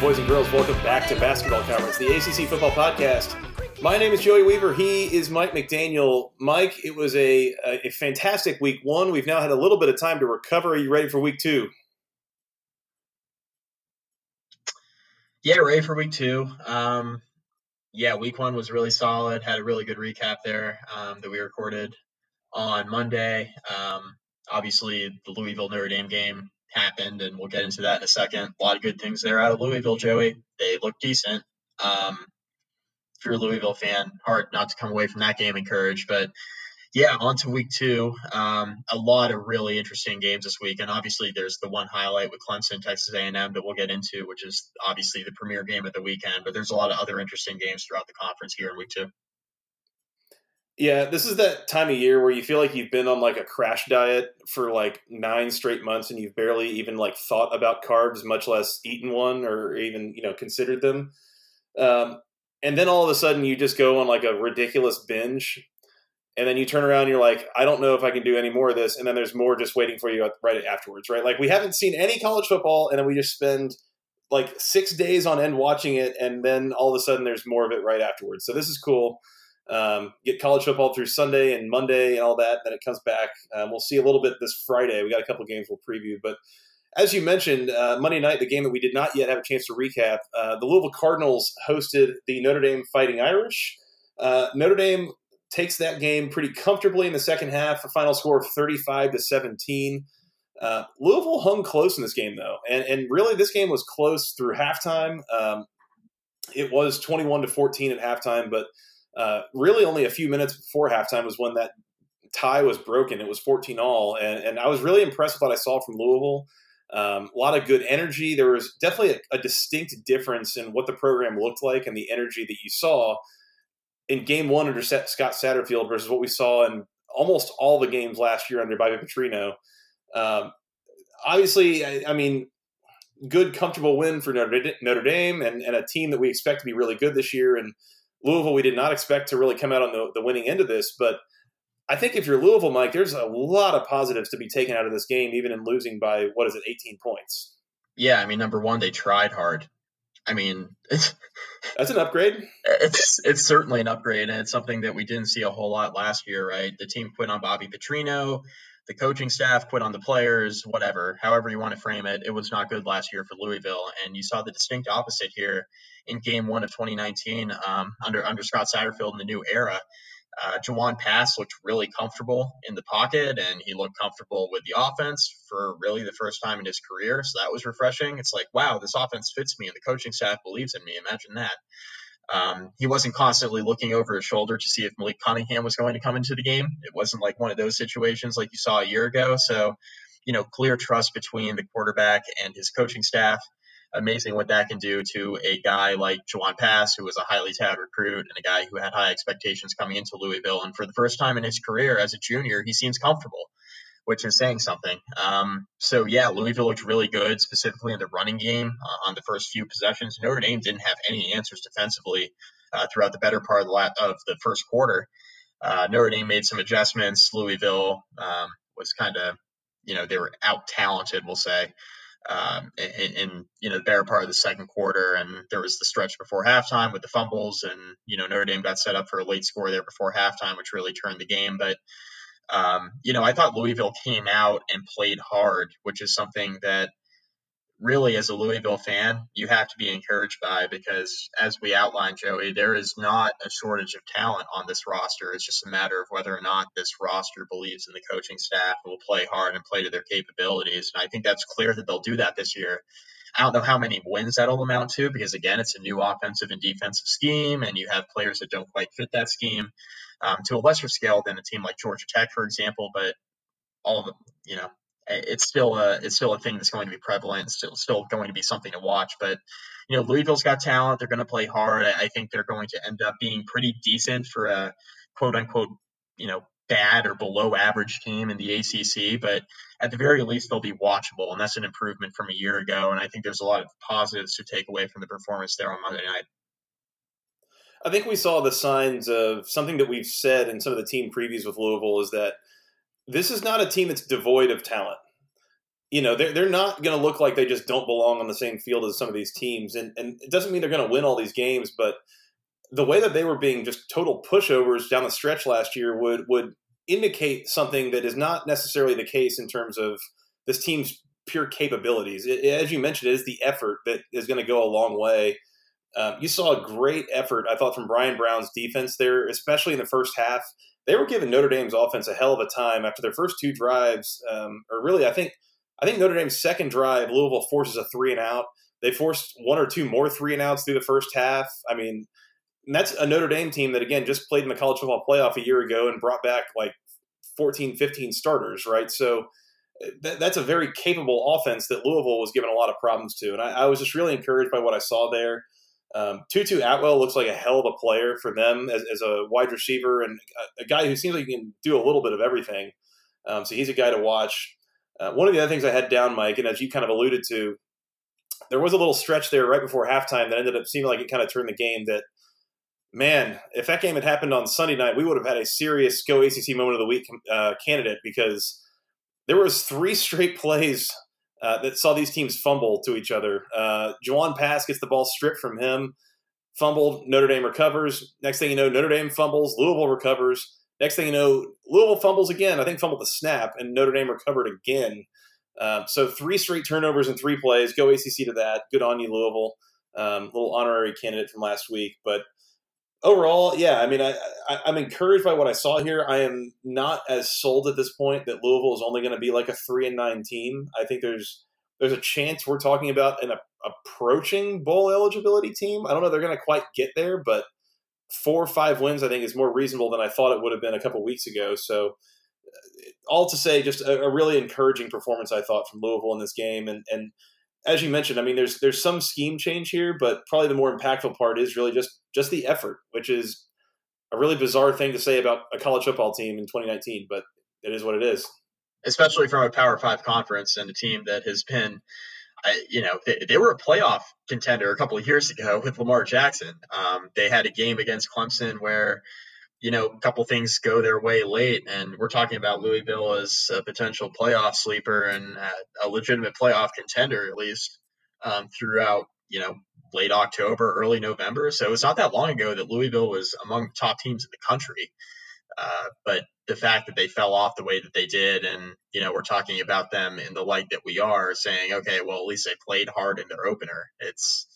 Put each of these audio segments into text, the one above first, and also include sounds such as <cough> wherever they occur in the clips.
Boys and girls, welcome back to Basketball Conference, the ACC Football Podcast. My name is Joey Weaver. He is Mike McDaniel. Mike, it was a, a, a fantastic week one. We've now had a little bit of time to recover. Are you ready for week two? Yeah, ready for week two. Um, yeah, week one was really solid. Had a really good recap there um, that we recorded on Monday. Um, obviously, the Louisville Notre Dame game happened, and we'll get into that in a second. A lot of good things there out of Louisville, Joey. They look decent. Um, if you're a Louisville fan, hard not to come away from that game encouraged. But yeah, on to week two. Um, a lot of really interesting games this week, and obviously there's the one highlight with Clemson, Texas A&M that we'll get into, which is obviously the premier game of the weekend. But there's a lot of other interesting games throughout the conference here in week two. Yeah, this is that time of year where you feel like you've been on like a crash diet for like nine straight months and you've barely even like thought about carbs, much less eaten one or even, you know, considered them. Um, and then all of a sudden you just go on like a ridiculous binge and then you turn around and you're like i don't know if i can do any more of this and then there's more just waiting for you right afterwards right? Like we haven't seen any college football and then we just spend like six days on end watching it and then all of a sudden there's more of it right afterwards. So this is cool um, get college football through sunday and monday and all that then it comes back um, we'll see a little bit this friday we got a couple games we'll preview but as you mentioned, uh, Monday night, the game that we did not yet have a chance to recap, uh, the Louisville Cardinals hosted the Notre Dame Fighting Irish. Uh, Notre Dame takes that game pretty comfortably in the second half, a final score of 35 to 17. Uh, Louisville hung close in this game, though, and, and really this game was close through halftime. Um, it was 21 to 14 at halftime, but uh, really only a few minutes before halftime was when that tie was broken. It was 14 all, and, and I was really impressed with what I saw from Louisville. Um, a lot of good energy. There was definitely a, a, distinct difference in what the program looked like and the energy that you saw in game one under Scott Satterfield versus what we saw in almost all the games last year under Bobby Petrino. Um, obviously, I, I, mean, good, comfortable win for Notre, Notre Dame and, and, a team that we expect to be really good this year. And Louisville, we did not expect to really come out on the, the winning end of this, but – I think if you're Louisville, Mike, there's a lot of positives to be taken out of this game, even in losing by what is it, 18 points. Yeah, I mean, number one, they tried hard. I mean, it's that's an upgrade. It's it's certainly an upgrade, and it's something that we didn't see a whole lot last year, right? The team quit on Bobby Petrino, the coaching staff quit on the players, whatever, however you want to frame it. It was not good last year for Louisville, and you saw the distinct opposite here in Game One of 2019 um, under under Scott Satterfield in the new era. Uh, Jawon Pass looked really comfortable in the pocket, and he looked comfortable with the offense for really the first time in his career. So that was refreshing. It's like, wow, this offense fits me, and the coaching staff believes in me. Imagine that. Um, he wasn't constantly looking over his shoulder to see if Malik Cunningham was going to come into the game. It wasn't like one of those situations like you saw a year ago. So, you know, clear trust between the quarterback and his coaching staff amazing what that can do to a guy like Jawon Pass, who was a highly touted recruit and a guy who had high expectations coming into Louisville. And for the first time in his career as a junior, he seems comfortable, which is saying something. Um, so, yeah, Louisville looked really good, specifically in the running game uh, on the first few possessions. Notre Dame didn't have any answers defensively uh, throughout the better part of the, of the first quarter. Uh, Notre Dame made some adjustments. Louisville um, was kind of, you know, they were out talented, we'll say um, in, in, you know the better part of the second quarter, and there was the stretch before halftime with the fumbles, and you know Notre Dame got set up for a late score there before halftime, which really turned the game. But um, you know I thought Louisville came out and played hard, which is something that really, as a Louisville fan, you have to be encouraged by because, as we outlined, Joey, there is not a shortage of talent on this roster. It's just a matter of whether or not this roster believes in the coaching staff and will play hard and play to their capabilities. And I think that's clear that they'll do that this year. I don't know how many wins that'll amount to because, again, it's a new offensive and defensive scheme, and you have players that don't quite fit that scheme um, to a lesser scale than a team like Georgia Tech, for example. But all the, you know, it's still a it's still a thing that's going to be prevalent. Still still going to be something to watch. But you know, Louisville's got talent. They're going to play hard. I think they're going to end up being pretty decent for a quote unquote you know bad or below average team in the ACC. But at the very least, they'll be watchable, and that's an improvement from a year ago. And I think there's a lot of positives to take away from the performance there on Monday night. I think we saw the signs of something that we've said in some of the team previews with Louisville is that this is not a team that's devoid of talent. You know, they're, they're not going to look like they just don't belong on the same field as some of these teams. And, and it doesn't mean they're going to win all these games, but the way that they were being just total pushovers down the stretch last year would, would indicate something that is not necessarily the case in terms of this team's pure capabilities. It, as you mentioned, it is the effort that is going to go a long way. Um, you saw a great effort, I thought, from Bryan Brown's defense there, especially in the first half they were giving Notre Dame's offense a hell of a time after their first two drives, um, or really, I think I think Notre Dame's second drive, Louisville forces a three and out. They forced one or two more three and outs through the first half. I mean, that's a Notre Dame team that again just played in the college football playoff a year ago and brought back like 14, 15 starters, right? So th- that's a very capable offense that Louisville was given a lot of problems to, and I, I was just really encouraged by what I saw there. Um, Tutu Atwell looks like a hell of a player for them as, as a wide receiver and a, a, guy who seems like he can do a little bit of everything. Um, so he's a guy to watch. Uh, one of the other things I had down, Mike, and as you kind of alluded to, there was a little stretch there right before halftime that ended up seeming like it kind of turned the game. That man, if that game had happened on Sunday night, we would have had a serious Go ACC moment of the week uh, candidate because there was three <laughs> straight plays uh, that saw these teams fumble to each other. Uh, Jawon Pass gets the ball stripped from him, fumbled. Notre Dame recovers. Next thing you know, Notre Dame fumbles. Louisville recovers. Next thing you know, Louisville fumbles again. I think fumbled the snap, and Notre Dame recovered again. Um, so three straight turnovers in three plays. Go ACC to that. Good on you, Louisville. Um, little honorary candidate from last week, but overall, yeah, I mean, I, I, am encouraged by what I saw here. I am not as sold at this point that Louisville is only going to be like a three and nine team. I think there's there's a chance we're talking about an a, approaching bowl eligibility team. I don't know they're going to quite get there, but four or five wins I think is more reasonable than I thought it would have been a couple weeks ago. So all to say, just a, a really encouraging performance I thought from Louisville in this game, and and as you mentioned, I mean, there's there's some scheme change here, but probably the more impactful part is really just just the effort, which is a really bizarre thing to say about a college football team in 2019, but it is what it is. Especially from a Power Five conference and a team that has been, you know, they, they were a playoff contender a couple of years ago with Lamar Jackson. Um, they had a game against Clemson where you know, a couple things go their way late, and we're talking about Louisville as a potential playoff sleeper and a legitimate playoff contender at least um, throughout, you know, late October, early November. So it's not that long ago that Louisville was among the top teams in the country. Uh, but the fact that they fell off the way that they did, and you know, we're talking about them in the light that we are, saying, okay, well, at least they played hard in their opener. It's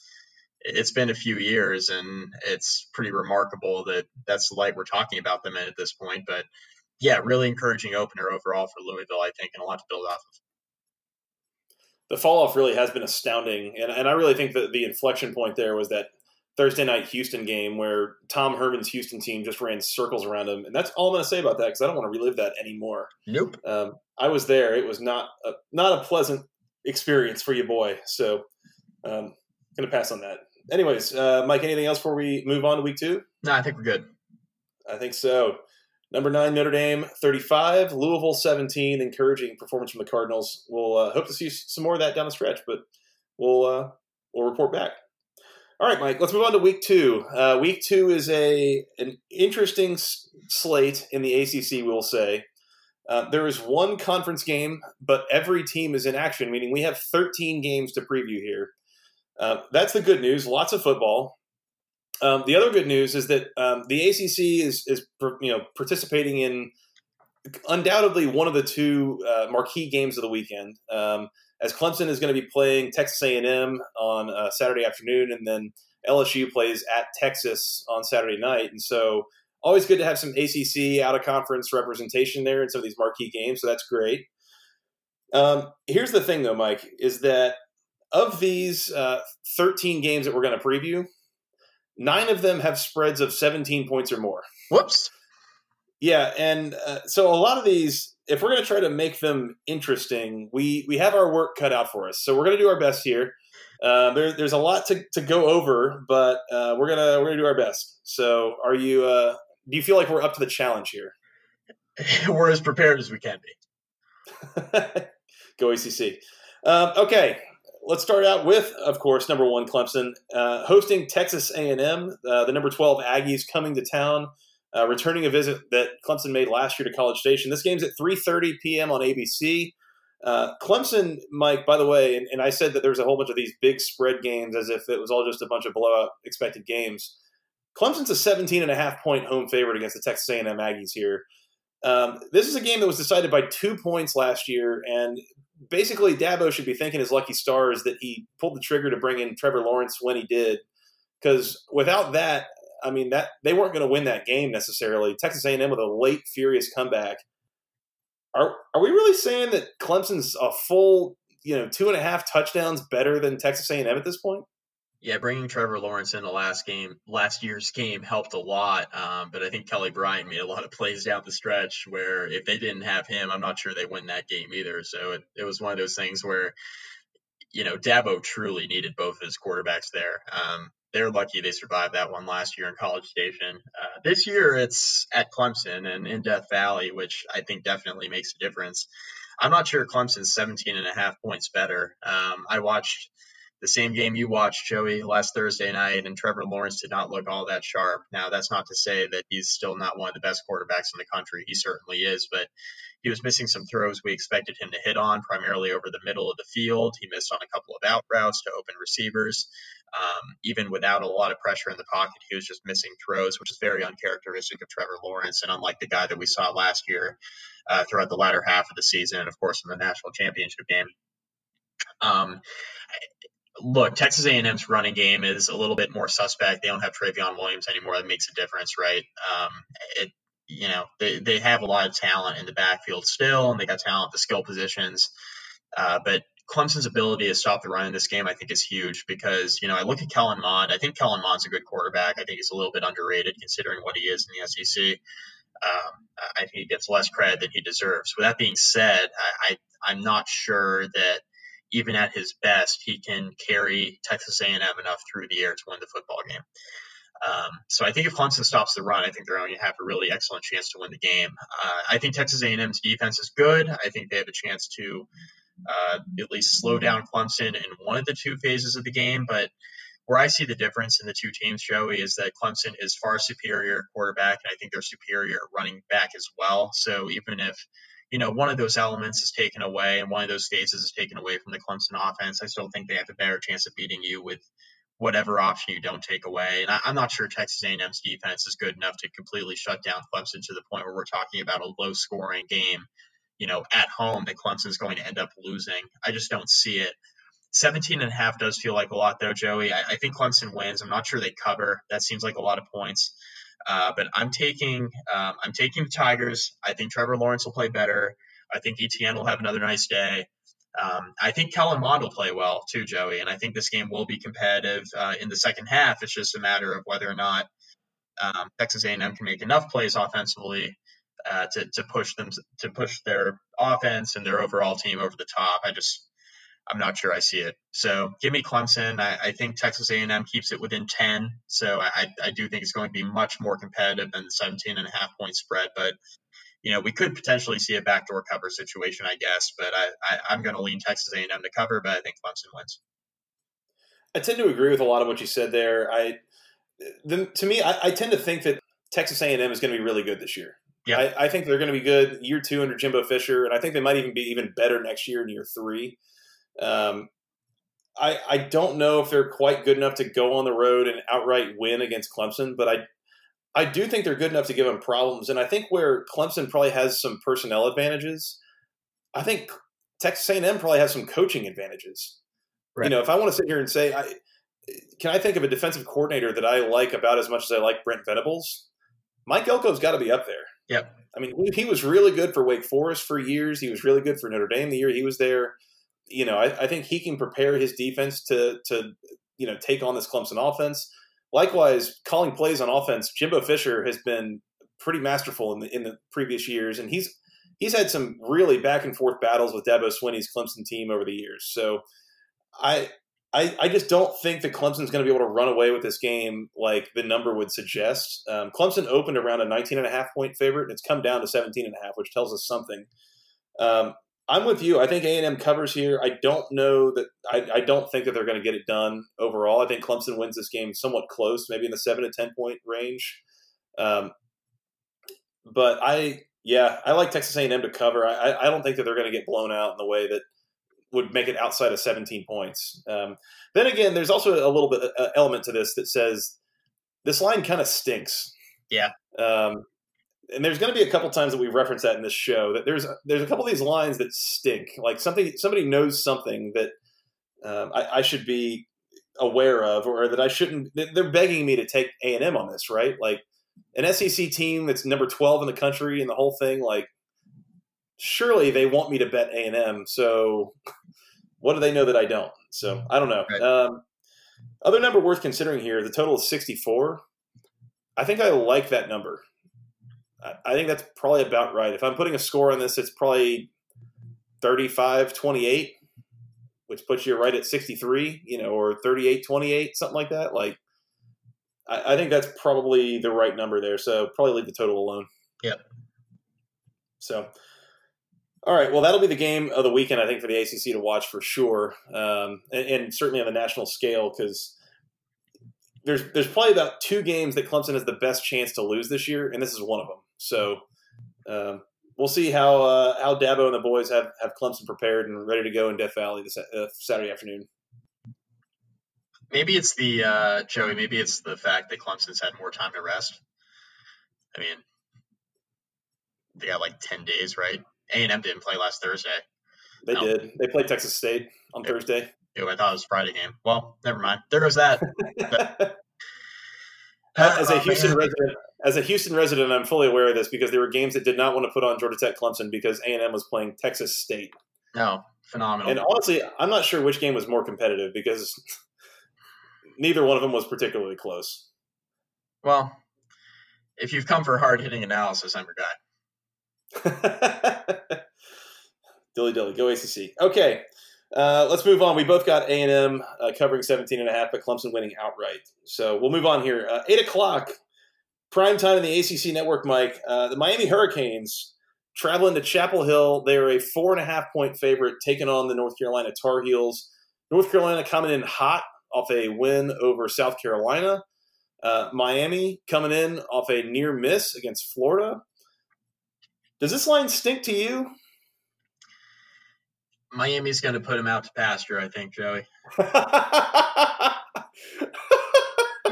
it's been a few years and it's pretty remarkable that that's the light we're talking about them in at this point. But yeah, really encouraging opener overall for Louisville, I think, and a lot to build off of. The fall off really has been astounding. And, and I really think that the inflection point there was that Thursday night Houston game where Tom Herman's Houston team just ran circles around him. And that's all I'm going to say about that because I don't want to relive that anymore. Nope. Um, I was there. It was not a, not a pleasant experience for you, boy. So um, going to pass on that anyways, uh, Mike, anything else before we move on to week two? No, I think we're good. I think so. Number nine, Notre Dame, 35, Louisville, 17. Encouraging performance from the Cardinals. We'll uh, hope to see some more of that down the stretch, but we'll uh, we'll report back. All right, Mike. Let's move on to week two. Uh, week two is a an interesting s- slate in the ACC. We'll say uh, there is one conference game, but every team is in action. Meaning we have 13 games to preview here. Uh, that's the good news. Lots of football. Um, the other good news is that um, the ACC is is you know participating in undoubtedly one of the two uh, marquee games of the weekend. Um, as Clemson is going to be playing Texas A&M on uh, Saturday afternoon, and then LSU plays at Texas on Saturday night, and so always good to have some ACC out of conference representation there in some of these marquee games. So that's great. Um, here's the thing, though, Mike, is that of these uh, 13 games that we're going to preview, nine of them have spreads of 17 points or more. Whoops. Yeah, and uh, so a lot of these, if we're going to try to make them interesting, we we have our work cut out for us. So we're going to do our best here. Uh, there, there's a lot to, to go over, but uh, we're gonna we're gonna do our best. So, are you? Uh, do you feel like we're up to the challenge here? <laughs> we're as prepared as we can be. <laughs> go ACC. Um, okay, let's start out with, of course, number one Clemson uh, hosting Texas A&M. Uh, the number twelve Aggies coming to town, uh, returning a visit that Clemson made last year to College Station. This game's at three thirty p.m. on ABC. Uh, Clemson, Mike, by the way, and, and, I said that there's a whole bunch of these big spread games as if it was all just a bunch of blowout expected games. Clemson's a 17 and a half point home favorite against the Texas A&M Aggies here. Um, this is a game that was decided by two points last year, and basically Dabo should be thanking his lucky stars that he pulled the trigger to bring in Trevor Lawrence when he did, because without that, I mean that they weren't going to win that game necessarily. Texas A&M with a late furious comeback. Are are we really saying that Clemson's a full you know two and a half touchdowns better than Texas A&M at this point? Yeah, bringing Trevor Lawrence in the last game, last year's game helped a lot. Um, but I think Kelly Bryant made a lot of plays down the stretch where if they didn't have him, I'm not sure they win that game either. So it, it was one of those things where, you know, Dabo truly needed both of his quarterbacks there. Um, they're lucky they survived that one last year in College Station. Uh, this year it's at Clemson and in Death Valley, which I think definitely makes a difference. I'm not sure Clemson's 17 and a half points better. Um, I watched the same game you watched, Joey, last Thursday night, and Trevor Lawrence did not look all that sharp. Now, that's not to say that he's still not one of the best quarterbacks in the country. He certainly is, but he was missing some throws we expected him to hit on, primarily over the middle of the field. He missed on a couple of out routes to open receivers. Um, even without a lot of pressure in the pocket, he was just missing throws, which is very uncharacteristic of Trevor Lawrence, and unlike the guy that we saw last year uh, throughout the latter half of the season, and of course in the national championship game. Um, look, Texas A&M's running game is a little bit more suspect. They don't have Trayveon Williams anymore. That makes a difference, right? Um, it, you know, they, they have a lot of talent in the backfield still, and they got talent at the skill positions. Uh, but Clemson's ability to stop the run in this game, I think, is huge because, you know, I look at Kellen Mond. I think Kellen Mond's a good quarterback. I think he's a little bit underrated considering what he is in the SEC. Um, I think he gets less credit than he deserves. With that being said, I, I, I'm not sure that even at his best, he can carry Texas A&M enough through the air to win the football game. Um, so I think if Clemson stops the run, I think they're going to have a really excellent chance to win the game. Uh, I think Texas A&M's defense is good. I think they have a chance to uh, at least slow down Clemson in one of the two phases of the game. But where I see the difference in the two teams, Joey, is that Clemson is far superior quarterback, and I think they're superior running back as well. So even if you know, one of those elements is taken away and one of those phases is taken away from the Clemson offense, I still think they have a better chance of beating you with whatever option you don't take away. And I, am not sure Texas A&M's defense is good enough to completely shut down Clemson to the point where we're talking about a low scoring game, you know, at home that Clemson's going to end up losing. I just don't see it. 17 and a half does feel like a lot though, Joey. I, I think Clemson wins. I'm not sure they cover. That seems like a lot of points. Uh, but I'm taking um, I'm taking the Tigers. I think Trevor Lawrence will play better. I think Etienne will have another nice day. Um, I think Kellen Mond will play well too, Joey, and I think this game will be competitive uh, in the second half. It's just a matter of whether or not um, Texas A&M can make enough plays offensively uh, to to push them to push their offense and their overall team over the top. I just I'm not sure I see it. So give me Clemson. I, I think Texas A&M keeps it within 10. So I, I do think it's going to be much more competitive than the 17 and a half point spread. But you know, we could potentially see a backdoor cover situation, I guess. But I, I am going to lean Texas A&M to cover, but I think Clemson wins. I tend to agree with a lot of what you said there. I, the, to me, I, I tend to think that Texas A&M is going to be really good this year. Yeah, I, I think they're going to be good year two under Jimbo Fisher, and I think they might even be even better next year in year three. Um, I I don't know if they're quite good enough to go on the road and outright win against Clemson, but I I do think they're good enough to give them problems. And I think where Clemson probably has some personnel advantages, I think Texas A&M probably has some coaching advantages. Right. You know, if I want to sit here and say, I, can I think of a defensive coordinator that I like about as much as I like Brent Venables? Mike Elko's got to be up there. Yep. I mean, he, he, was really good for Wake Forest for years. He was really good for Notre Dame the year he was there. You know, I, I think he can prepare his defense to to you know take on this Clemson offense. Likewise, calling plays on offense, Jimbo Fisher has been pretty masterful in the in the previous years, and he's he's had some really back and forth battles with Dabo Swinney's Clemson team over the years. So I I, I just don't think that Clemson's going to be able to run away with this game like the number would suggest. Um, Clemson opened around a 19 and a half point favorite, and it's come down to 17 and a half, which tells us something. Um, I'm with you. I think A&M covers here. I don't know that. I, I don't think that they're going to get it done overall. I think Clemson wins this game somewhat close, maybe in the seven to ten point range. Um, but I, yeah, I like Texas A&M to cover. I, I don't think that they're going to get blown out in the way that would make it outside of 17 points. Um, then again, there's also a little bit uh, element to this that says this line kind of stinks. Yeah. Um, and there's going to be a couple times that we reference that in this show that there's there's a couple of these lines that stink. Like something somebody knows something that um, I, I, should be aware of, or that I shouldn't. They're begging me to take A and M on this, right? Like an SEC team that's number 12 in the country and the whole thing. Like surely they want me to bet A and M. So what do they know that I don't? So I don't know. Right. Um, other number worth considering here: the total is 64. I think I like that number. I think that's probably about right. If I'm putting a score on this, it's probably 35 28, which puts you right at 63, you know, or 38 28, something like that. Like, I, I think that's probably the right number there. So probably leave the total alone. Yep. So, all right. Well, that'll be the game of the weekend, I think, for the ACC to watch for sure, um, and, and, certainly on the national scale because there's there's probably about two games that Clemson has the best chance to lose this year, and this is one of them. So um, we'll see how uh, how Dabo and the boys have have Clemson prepared and ready to go in Death Valley this uh, Saturday afternoon. Maybe it's the uh, Joey. Maybe it's the fact that Clemson's had more time to rest. I mean, they got like ten days, right? A and M didn't play last Thursday. They no. did. They played Texas State on Thursday. Ew, I thought it was Friday game. Well, never mind. There goes that. <laughs> as a oh, Houston resident, as a Houston resident, I'm fully aware of this because there were games that did not want to put on Georgia Tech Clemson because A and M was playing Texas State. No, phenomenal. And honestly, I'm not sure which game was more competitive because <laughs> neither one of them was particularly close. Well, if you've come for hard hitting analysis, I'm your guy. <laughs> dilly dilly, go ACC. Okay, uh, let's move on. We both got A and M uh, covering 17 and a half, but Clemson winning outright. So we'll move on here. Uh, Eight o'clock, prime time in the ACC network. Mike, uh, the Miami Hurricanes traveling to Chapel Hill. They are a four and a half point favorite, taking on the North Carolina Tar Heels. North Carolina coming in hot off a win over South Carolina. Uh, Miami coming in off a near miss against Florida. Does this line stink to you? Miami's going to put him out to pasture, I think, Joey. <laughs> I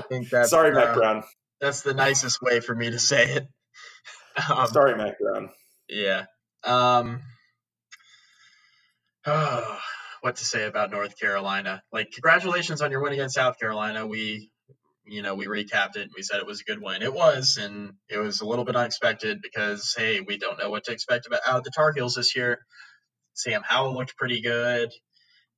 think that's sorry, uh, Brown. That's the nicest way for me to say it. <laughs> Um, sorry, Mack Brown. Yeah. Um, oh, what to say about North Carolina? Like, congratulations on your win against South Carolina. We you know, we recapped it and we said it was a good win. It was, and it was a little bit unexpected because hey, we don't know what to expect about out of the Tar Heels this year. Sam Howell looked pretty good.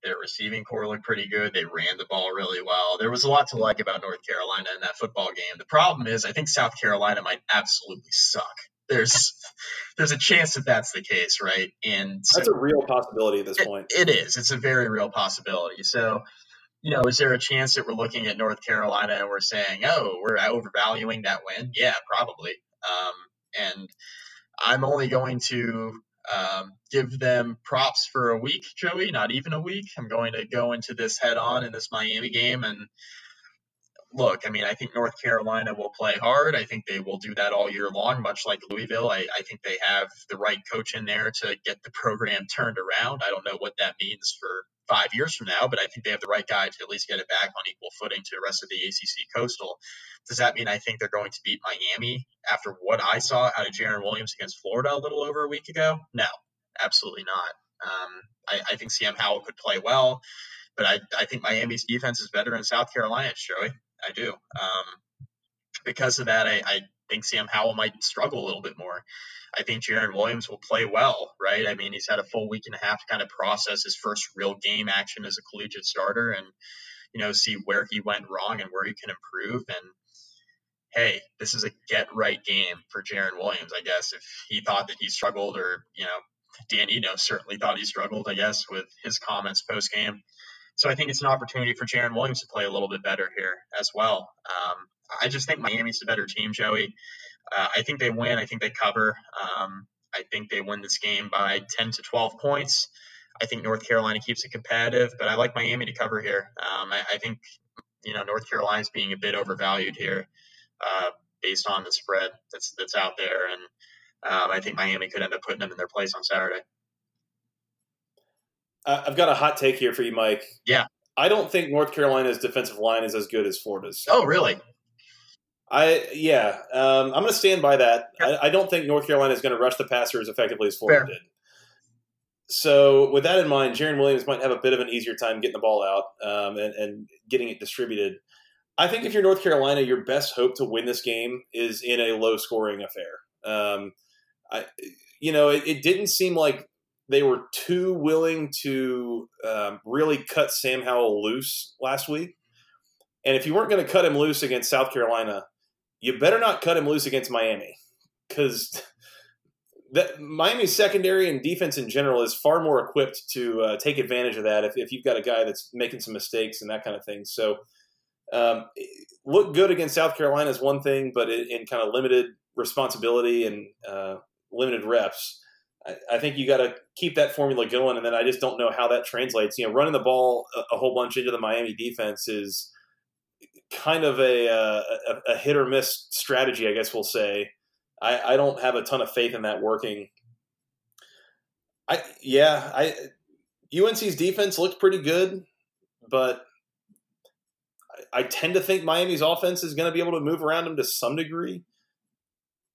Their receiving corps looked pretty good. They ran the ball really well. There was a lot to like about North Carolina in that football game. The problem is, I think South Carolina might absolutely suck. There's <laughs> there's a chance that that's the case, right? And so, that's a real possibility at this point. It is. It's a very real possibility. So you know, is there a chance that we're looking at North Carolina and we're saying, oh, we're overvaluing that win? Yeah, probably. Um, and I'm only going to um, give them props for a week, Joey, not even a week. I'm going to go into this head on in this Miami game and look, I mean, I think North Carolina will play hard. I think they will do that all year long, much like Louisville. I, I, think they have the right coach in there to get the program turned around. I don't know what that means for five years from now, but I think they have the right guy to at least get it back on equal footing to the rest of the ACC Coastal. Does that mean I think they're going to beat Miami after what I saw out of Jarren Williams against Florida a little over a week ago? No, absolutely not. Um, I, I, think Sam Howell could play well, but I, I think Miami's defense is better in South Carolina, Joey. I do. Um, because of that, I, I think Sam Howell might struggle a little bit more. I think Jarren Williams will play well, right? I mean, he's had a full week and a half to kind of process his first real game action as a collegiate starter and, you know, see where he went wrong and where he can improve. And hey, this is a get right game for Jarren Williams, I guess. If he thought that he struggled, or, you know, Dan Enos certainly thought he struggled, I guess, with his comments post game. So I think it's an opportunity for Jarren Williams to play a little bit better here as well. Um, I just think Miami's a better team, Joey. Uh, I think they win. I think they cover. Um, I think they win this game by 10 to 12 points. I think North Carolina keeps it competitive, but I like Miami to cover here. Um, I, I, think, you know, North Carolina's being a bit overvalued here uh, based on the spread that's that's out there, and um, I think Miami could end up putting them in their place on Saturday. I've got a hot take here for you, Mike. Yeah. I don't think North Carolina's defensive line is as good as Florida's. Oh, really? I yeah, um, I'm going to stand by that. I, I, don't think North Carolina is going to rush the passer as effectively as Florida Fair. did. So with that in mind, Jarren Williams might have a bit of an easier time getting the ball out um, and, and, getting it distributed. I think if you're North Carolina, your best hope to win this game is in a low scoring affair. Um, I, you know, it, it, didn't seem like they were too willing to um, really cut Sam Howell loose last week. And if you weren't going to cut him loose against South Carolina, you better not cut him loose against Miami because <laughs> that Miami's secondary and defense in general is far more equipped to uh, take advantage of that if, if you've got a guy that's making some mistakes and that kind of thing. So, um, look good against South Carolina is one thing, but in, in kind of limited responsibility and uh, limited reps, I, think you got to keep that formula going. And then I just don't know how that translates. You know, running the ball a, a whole bunch into the Miami defense is kind of a, uh, a, a hit or miss strategy, I guess we'll say. I, I don't have a ton of faith in that working. I yeah, I UNC's defense looked pretty good, but I, I tend to think Miami's offense is going to be able to move around them to some degree.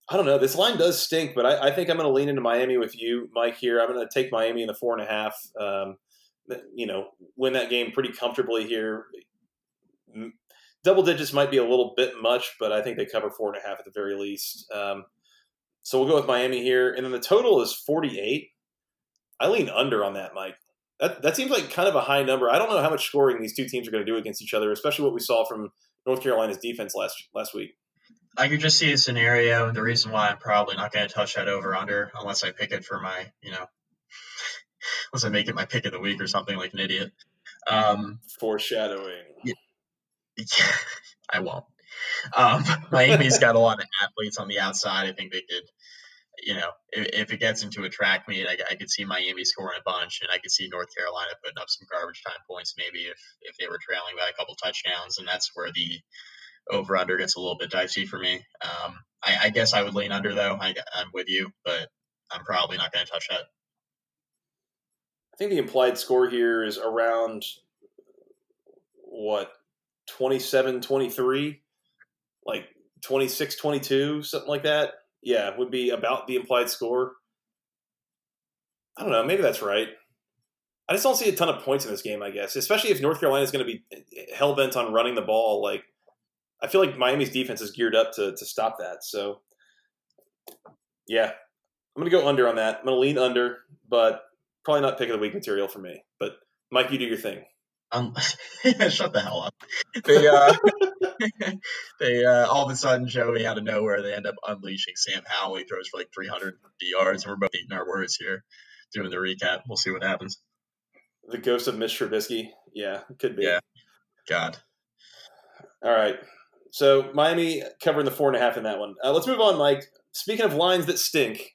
I don't know. This line does stink, but I, I think I'm going to lean into Miami with you, Mike. Here, I'm going to take Miami in the four and a half. Um, you know, win that game pretty comfortably here double digits might be a little bit much, but I think they cover four and a half at the very least. Um, so we'll go with Miami here, and then the total is 48. I lean under on that, Mike. That that seems like kind of a high number. I don't know how much scoring these two teams are going to do against each other, especially what we saw from North Carolina's defense last last week. I could just see a scenario, and the reason why I'm probably not going to touch that over under unless I pick it for my, you know, <laughs> unless I make it my pick of the week or something like an idiot. Um, Foreshadowing. Yeah, <laughs> I won't. Um, <laughs> Miami's got a lot of athletes on the outside. I think they could, you know, if, if it gets into a track meet, I, I, could see Miami scoring a bunch, and I could see North Carolina putting up some garbage time points, maybe if if they were trailing by a couple touchdowns, and that's where the over under gets a little bit dicey for me. Um, I, I, guess I would lean under though. I, I'm with you, but I'm probably not going to touch that. I think the implied score here is around what 27 23, like 26 22, something like that. Yeah, would be about the implied score. I don't know. Maybe that's right. I just don't see a ton of points in this game, I guess, especially if North Carolina is going to be hell bent on running the ball. Like, I feel like Miami's defense is geared up to, to stop that. So, yeah, I'm going to go under on that. I'm going to lean under, but probably not pick of the week material for me. But, Mike, you do your thing. Um, <laughs> shut the hell up. They uh, <laughs> they uh, all of a sudden Joey out of nowhere they end up unleashing Sam Howell. He throws for like 300 yards, and we're both eating our words here, doing the recap. We'll see what happens. The ghost of Mitch Trubisky. Yeah, could be. Yeah. God. All right. So Miami covering the four and a half in that one. Uh, let's move on, Mike. Speaking of lines that stink,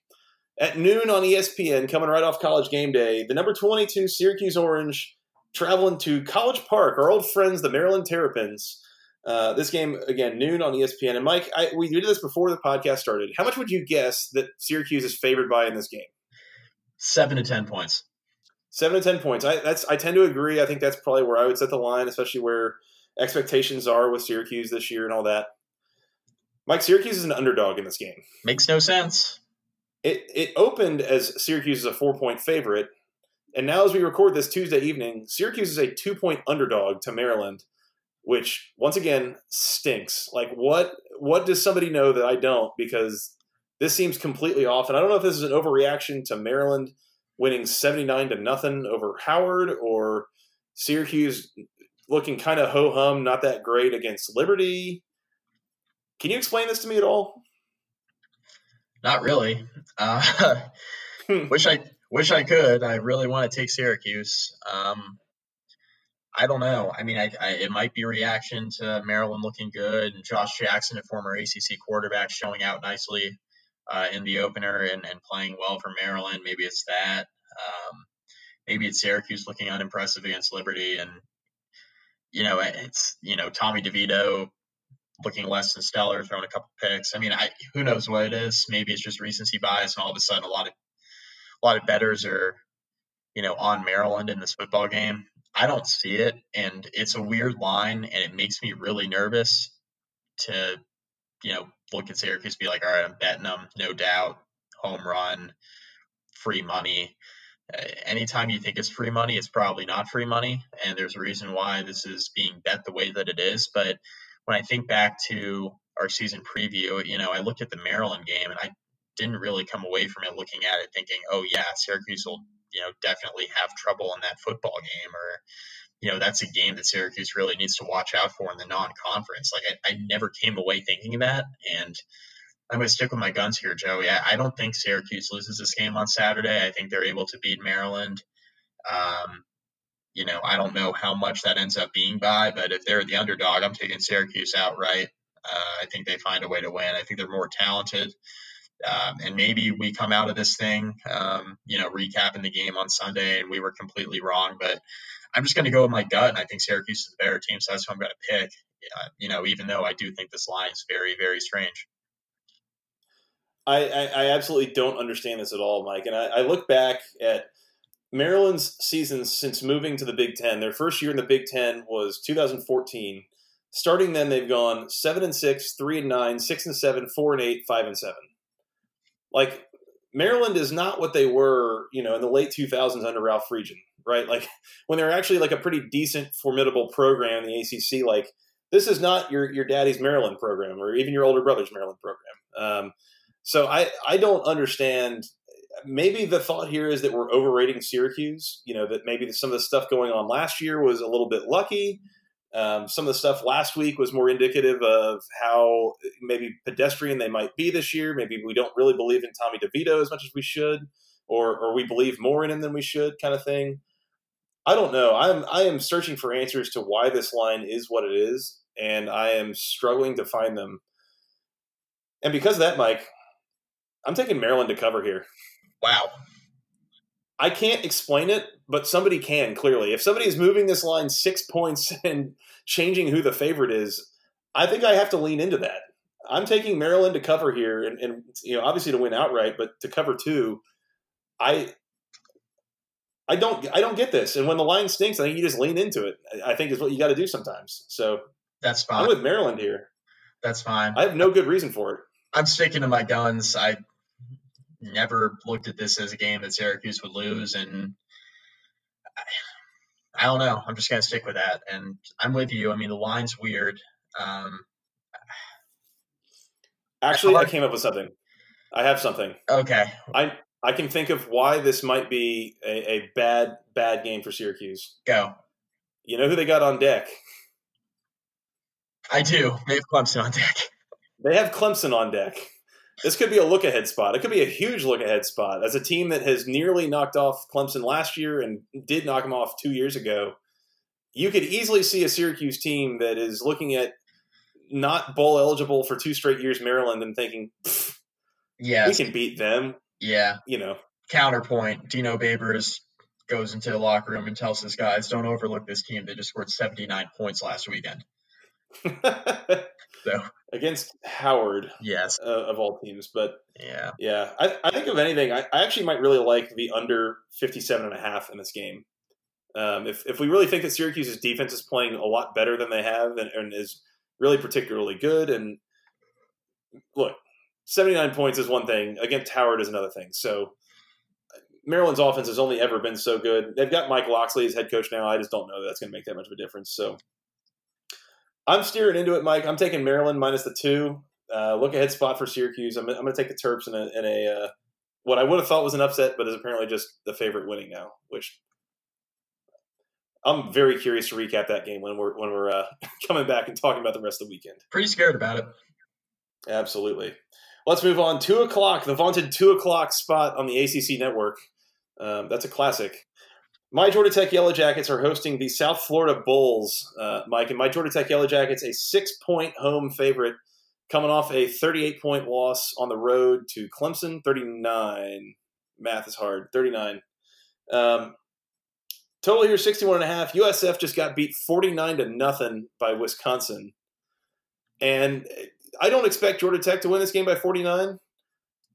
at noon on ESPN, coming right off College Game Day, the number 22 Syracuse Orange traveling to College Park, our old friends, the Maryland Terrapins. Uh, this game again noon on ESPN. And Mike, I, we did this before the podcast started. How much would you guess that Syracuse is favored by in this game? Seven to ten points. Seven to ten points. I that's I tend to agree. I think that's probably where I would set the line, especially where expectations are with Syracuse this year and all that. Mike, Syracuse is an underdog in this game. Makes no sense. It it opened as Syracuse is a four point favorite, And now, as we record this Tuesday evening, Syracuse is a two point underdog to Maryland, which once again stinks. Like, what what does somebody know that I don't? Because this seems completely off. And I don't know if this is an overreaction to Maryland winning 79 to nothing over Howard or Syracuse looking kind of ho hum, not that great against Liberty. Can you explain this to me at all? Not really. Uh, <laughs> wish I wish I could. I really want to take Syracuse. Um, I don't know. I mean, I, I, it might be reaction to Maryland looking good and Josh Jackson, a former ACC quarterback, showing out nicely uh, in the opener and, and playing well for Maryland. Maybe it's that. Um, maybe it's Syracuse looking unimpressive against Liberty, and you know, it's you know Tommy DeVito looking less than stellar, throwing a couple picks. I mean, I who knows what it is? Maybe it's just recency bias, and all of a sudden, a lot of a lot of bettors are you know on Maryland in this football game. I don't see it, and it's a weird line, and it makes me really nervous to you know look at Syracuse, be like, all right, I'm betting them, no doubt, home run, free money. Anytime you think it's free money, it's probably not free money, and there's a reason why this is being bet the way that it is. But when I think back to our season preview, you know, I looked at the Maryland game and I didn't really come away from it looking at it thinking, oh yeah, Syracuse will, you know, definitely have trouble in that football game or you know, that's a game that Syracuse really needs to watch out for in the non-conference. Like I, I never came away thinking that, and I'm going to stick with my guns here, Joey. I, I, don't think Syracuse loses this game on Saturday. I think they're able to beat Maryland. Um, you know, I don't know how much that ends up being by, but if they're the underdog, I'm taking Syracuse outright. Uh, I think they find a way to win. I think they're more talented. Um, and maybe we come out of this thing, um, you know, recapping the game on Sunday and we were completely wrong. But I'm just going to go with my gut, and I think Syracuse is the better team, so that's who I'm going to pick. Uh, you know, even though I do think this line is very, very strange. I, I, I absolutely don't understand this at all, Mike. And I, I look back at Maryland's seasons since moving to the Big Ten. Their first year in the Big Ten was 2014. Starting then, they've gone seven and six, three and nine, six and seven, four and eight, five and seven. Like Maryland is not what they were, you know, in the late 2000s under Ralph Friedgen right? Like <laughs> when they're actually like a pretty decent, formidable program in the ACC, like this is not your your daddy's Maryland program or even your older brother's Maryland program. Um, so I I don't understand. Maybe the thought here is that we're overrating Syracuse. You know that maybe some of the stuff going on last year was a little bit lucky. Um, some of the stuff last week was more indicative of how maybe pedestrian they might be this year. Maybe we don't really believe in Tommy DeVito as much as we should, or or we believe more in him than we should, kind of thing. I don't know. I'm I am searching for answers to why this line is what it is, and I am struggling to find them. And because of that, Mike, I'm taking Maryland to cover here. Wow. I can't explain it, but somebody can clearly. If somebody is moving this line six points <laughs> and changing who the favorite is, I think I have to lean into that. I'm taking Maryland to cover here, and, and you know, obviously to win outright, but to cover two. I I don't I don't get this. And when the line stinks, I think you just lean into it. I think is what you got to do sometimes. So that's fine. I'm with Maryland here. That's fine. I have no good reason for it. I'm sticking to my guns. I never looked at this as a game that Syracuse would lose, and I, I don't know. I'm just gonna stick with that. And I'm with you. I mean, the line's weird. Um, Actually, I came up with something. I have something. Okay. I I can think of why this might be a, a bad, bad game for Syracuse. Go. You know who they got on deck? I do. They have Clemson on deck. They have Clemson on deck. This could be a look ahead spot. It could be a huge look ahead spot. As a team that has nearly knocked off Clemson last year and did knock them off two years ago, you could easily see a Syracuse team that is looking at not bowl eligible for two straight years Maryland and thinking, yeah, we can beat them. Yeah. You know. Counterpoint, Dino Babers goes into the locker room and tells his guys, don't overlook this team. They just scored 79 points last weekend. <laughs> so against Howard, yes, uh, of all teams. But yeah, yeah, I, I think of anything, I, I, actually might really like the under 57 and a half in this game. Um, if, if we really think that Syracuse's defense is playing a lot better than they have and, and is really particularly good, and look, 79 points is one thing. Against Howard is another thing. So Maryland's offense has only ever been so good. They've got Mike Locksley as head coach now. I just don't know that that's going to make that much of a difference. So I'm steering into it, Mike. I'm taking Maryland minus the two. Uh, look ahead spot for Syracuse. I'm, I'm going to take the Terps in a, in a uh, what I would have thought was an upset, but is apparently just the favorite winning now. Which I'm very curious to recap that game when we're when we're uh, <laughs> coming back and talking about the rest of the weekend. Pretty scared about it. Absolutely. Let's move on. Two o'clock, the vaunted two o'clock spot on the ACC network. Um, that's a classic. My Georgia Tech Yellow Jackets are hosting the South Florida Bulls, uh, Mike, and my Georgia Tech Yellow Jackets a six point home favorite, coming off a 38 point loss on the road to Clemson, 39. Math is hard, 39. Um, total here 61 and a half. USF just got beat 49 to nothing by Wisconsin. And I don't expect Georgia Tech to win this game by 49.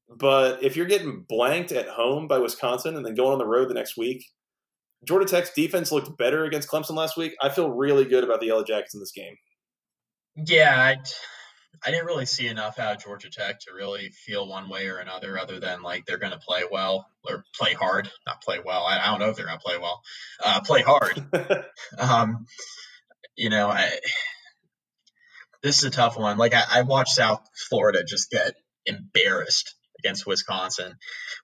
But if you're getting blanked at home by Wisconsin and then going on the road the next week, Georgia Tech's defense looked better against Clemson last week. I feel really good about the Yellow Jackets in this game. Yeah, I, I didn't really see enough out of Georgia Tech to really feel one way or another, other than like they're going to play well or play hard, not play well. I, I don't know if they're going to play well, uh, play hard. <laughs> um, you know, I, this is a tough one. Like I, I watched South Florida just get embarrassed against Wisconsin.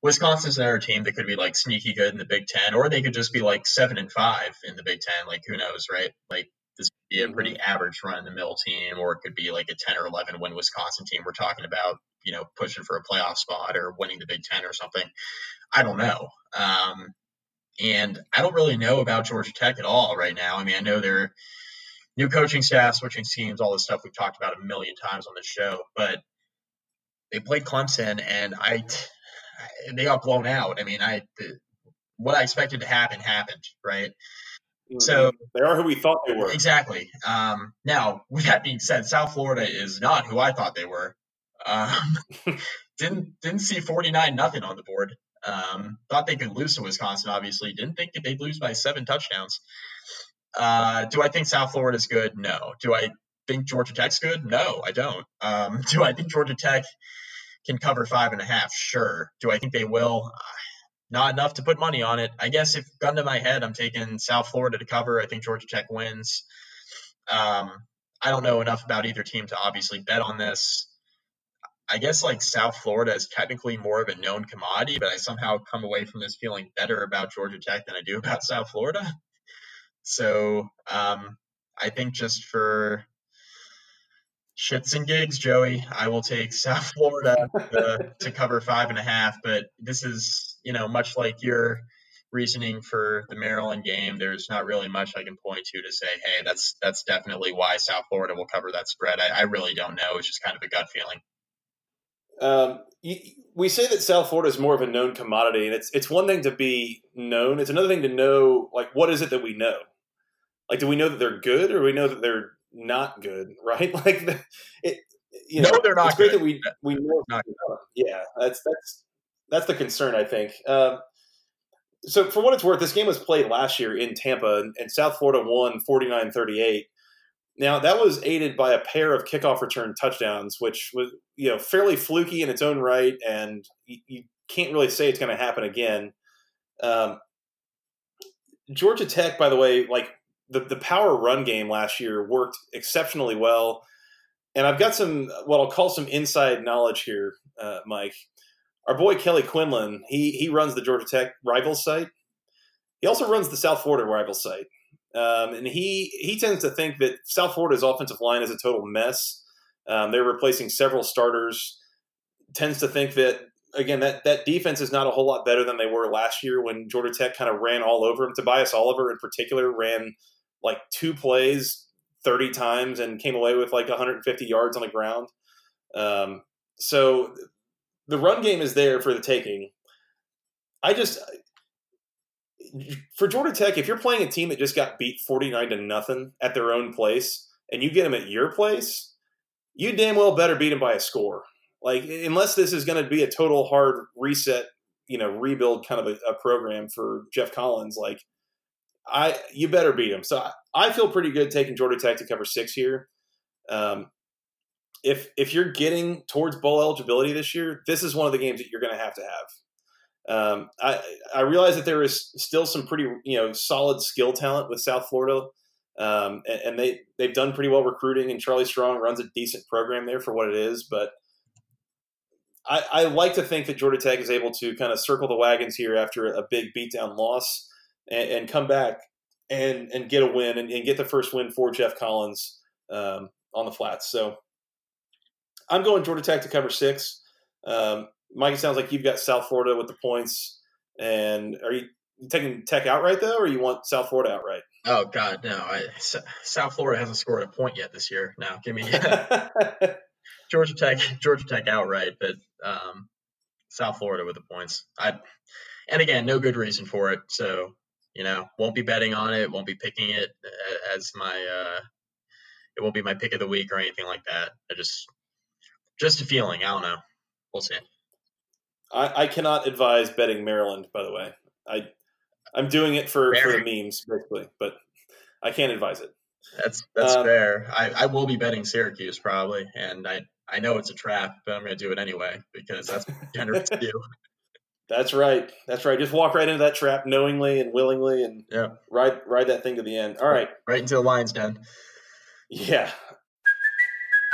Wisconsin's another team that could be like sneaky good in the Big Ten, or they could just be like seven and five in the Big Ten. Like who knows, right? Like this could be a mm-hmm. pretty average run in the middle team, or it could be like a ten or eleven win Wisconsin team. We're talking about you know pushing for a playoff spot or winning the Big Ten or something. I don't know. Um, and I don't really know about Georgia Tech at all right now. I mean, I know they're new coaching staff, switching teams, all this stuff we've talked about a million times on the show. But they played Clemson, and I they got blown out. I mean, I what I expected to happen happened, right? Mm-hmm. So they are who we thought they were. Exactly. Um, now, with that being said, South Florida is not who I thought they were. Um, <laughs> didn't didn't see forty nine nothing on the board. Um, thought they could lose to Wisconsin. Obviously, didn't think that they'd lose by seven touchdowns. Uh, do I think South Florida is good? No. Do I think Georgia Tech's good? No, I don't. Um, <laughs> do I think Georgia Tech can cover five and a half? Sure. Do I think they will? Not enough to put money on it. I guess if gun to my head, I'm taking South Florida to cover. I think Georgia Tech wins. Um, I don't know enough about either team to obviously bet on this. I guess like South Florida is technically more of a known commodity, but I somehow come away from this feeling better about Georgia Tech than I do about <laughs> South Florida. So um, I think just for shits and gigs, Joey, I will take South <laughs> Florida to, to <laughs> cover five and a half. But this is, you know, much like your reasoning for the Maryland game, there's not really much I can point to to say, hey, that's that's definitely why South Florida will cover that spread. I, I really don't know. It's just kind of a gut feeling. Um, you, we say that South Florida is more of a known commodity, and it's it's one thing to be known. It's another thing to know, like, what is it that we know? Like, do we know that they're good, or do we know that they're not good? <laughs> Right? Like, the, it. You know, no, they're not. It's great that we we know. Not yeah, that's that's that's the concern. I think. Um, so, for what it's worth, this game was played last year in Tampa, and, and South Florida won 49-38. Now that was aided by a pair of kickoff return touchdowns, which was you know fairly fluky in its own right, and you, you can't really say it's going to happen again. Um, Georgia Tech, by the way, like the, the power run game last year worked exceptionally well. And I've got some what I'll call some inside knowledge here, uh, Mike. Our boy Kelly Quinlan, he he runs the Georgia Tech rival site. He also runs the South Florida rival site, um, and he he tends to think that South Florida's offensive line is a total mess. Um, they're replacing several starters. Tends to think that again that that defense is not a whole lot better than they were last year when Georgia Tech kind of ran all over them. Tobias Oliver in particular ran like two plays 30 times and came away with like 150 yards on the ground. Um, so the run game is there for the taking. I just for Georgia Tech, if you're playing a team that just got beat 49 to nothing at their own place and you get them at your place, you damn well better beat them by a score. Like unless this is going to be a total hard reset, you know, rebuild kind of a, a program for Geoff Collins, like I you better beat them. So I, I, feel pretty good taking Georgia Tech to cover six here. Um, if if you're getting towards bowl eligibility this year, this is one of the games that you're going to have to have. Um, I I realize that there is still some pretty you know solid skill talent with South Florida, um, and, and, they they've done pretty well recruiting. And Charlie Strong runs a decent program there for what it is. But I, I like to think that Georgia Tech is able to kind of circle the wagons here after a big beatdown loss and, and come back and and get a win and, and, get the first win for Geoff Collins um, on the flats. So I'm going Georgia Tech to cover six. Um, Mike, it sounds like you've got South Florida with the points. And are you taking Tech outright though, or you want South Florida outright? Oh God, no! I, South Florida hasn't scored a point yet this year. Now, give me <laughs> Georgia Tech, Georgia Tech outright, but um, South Florida with the points. I and again, no good reason for it. So you know, won't be betting on it, won't be picking it as my. Uh, it won't be my pick of the week or anything like that. I just, just a feeling. I don't know. We'll see. I, I cannot advise betting Maryland. By the way, I I'm doing it for, for the memes basically, but I can't advise it. That's that's um, fair. I, I will be betting Syracuse probably, and I I know it's a trap, but I'm going to do it anyway because that's generous <laughs> to do. That's right. That's right. Just walk right into that trap knowingly and willingly, and yeah, ride ride that thing to the end. All right, right into the lion's den. Yeah,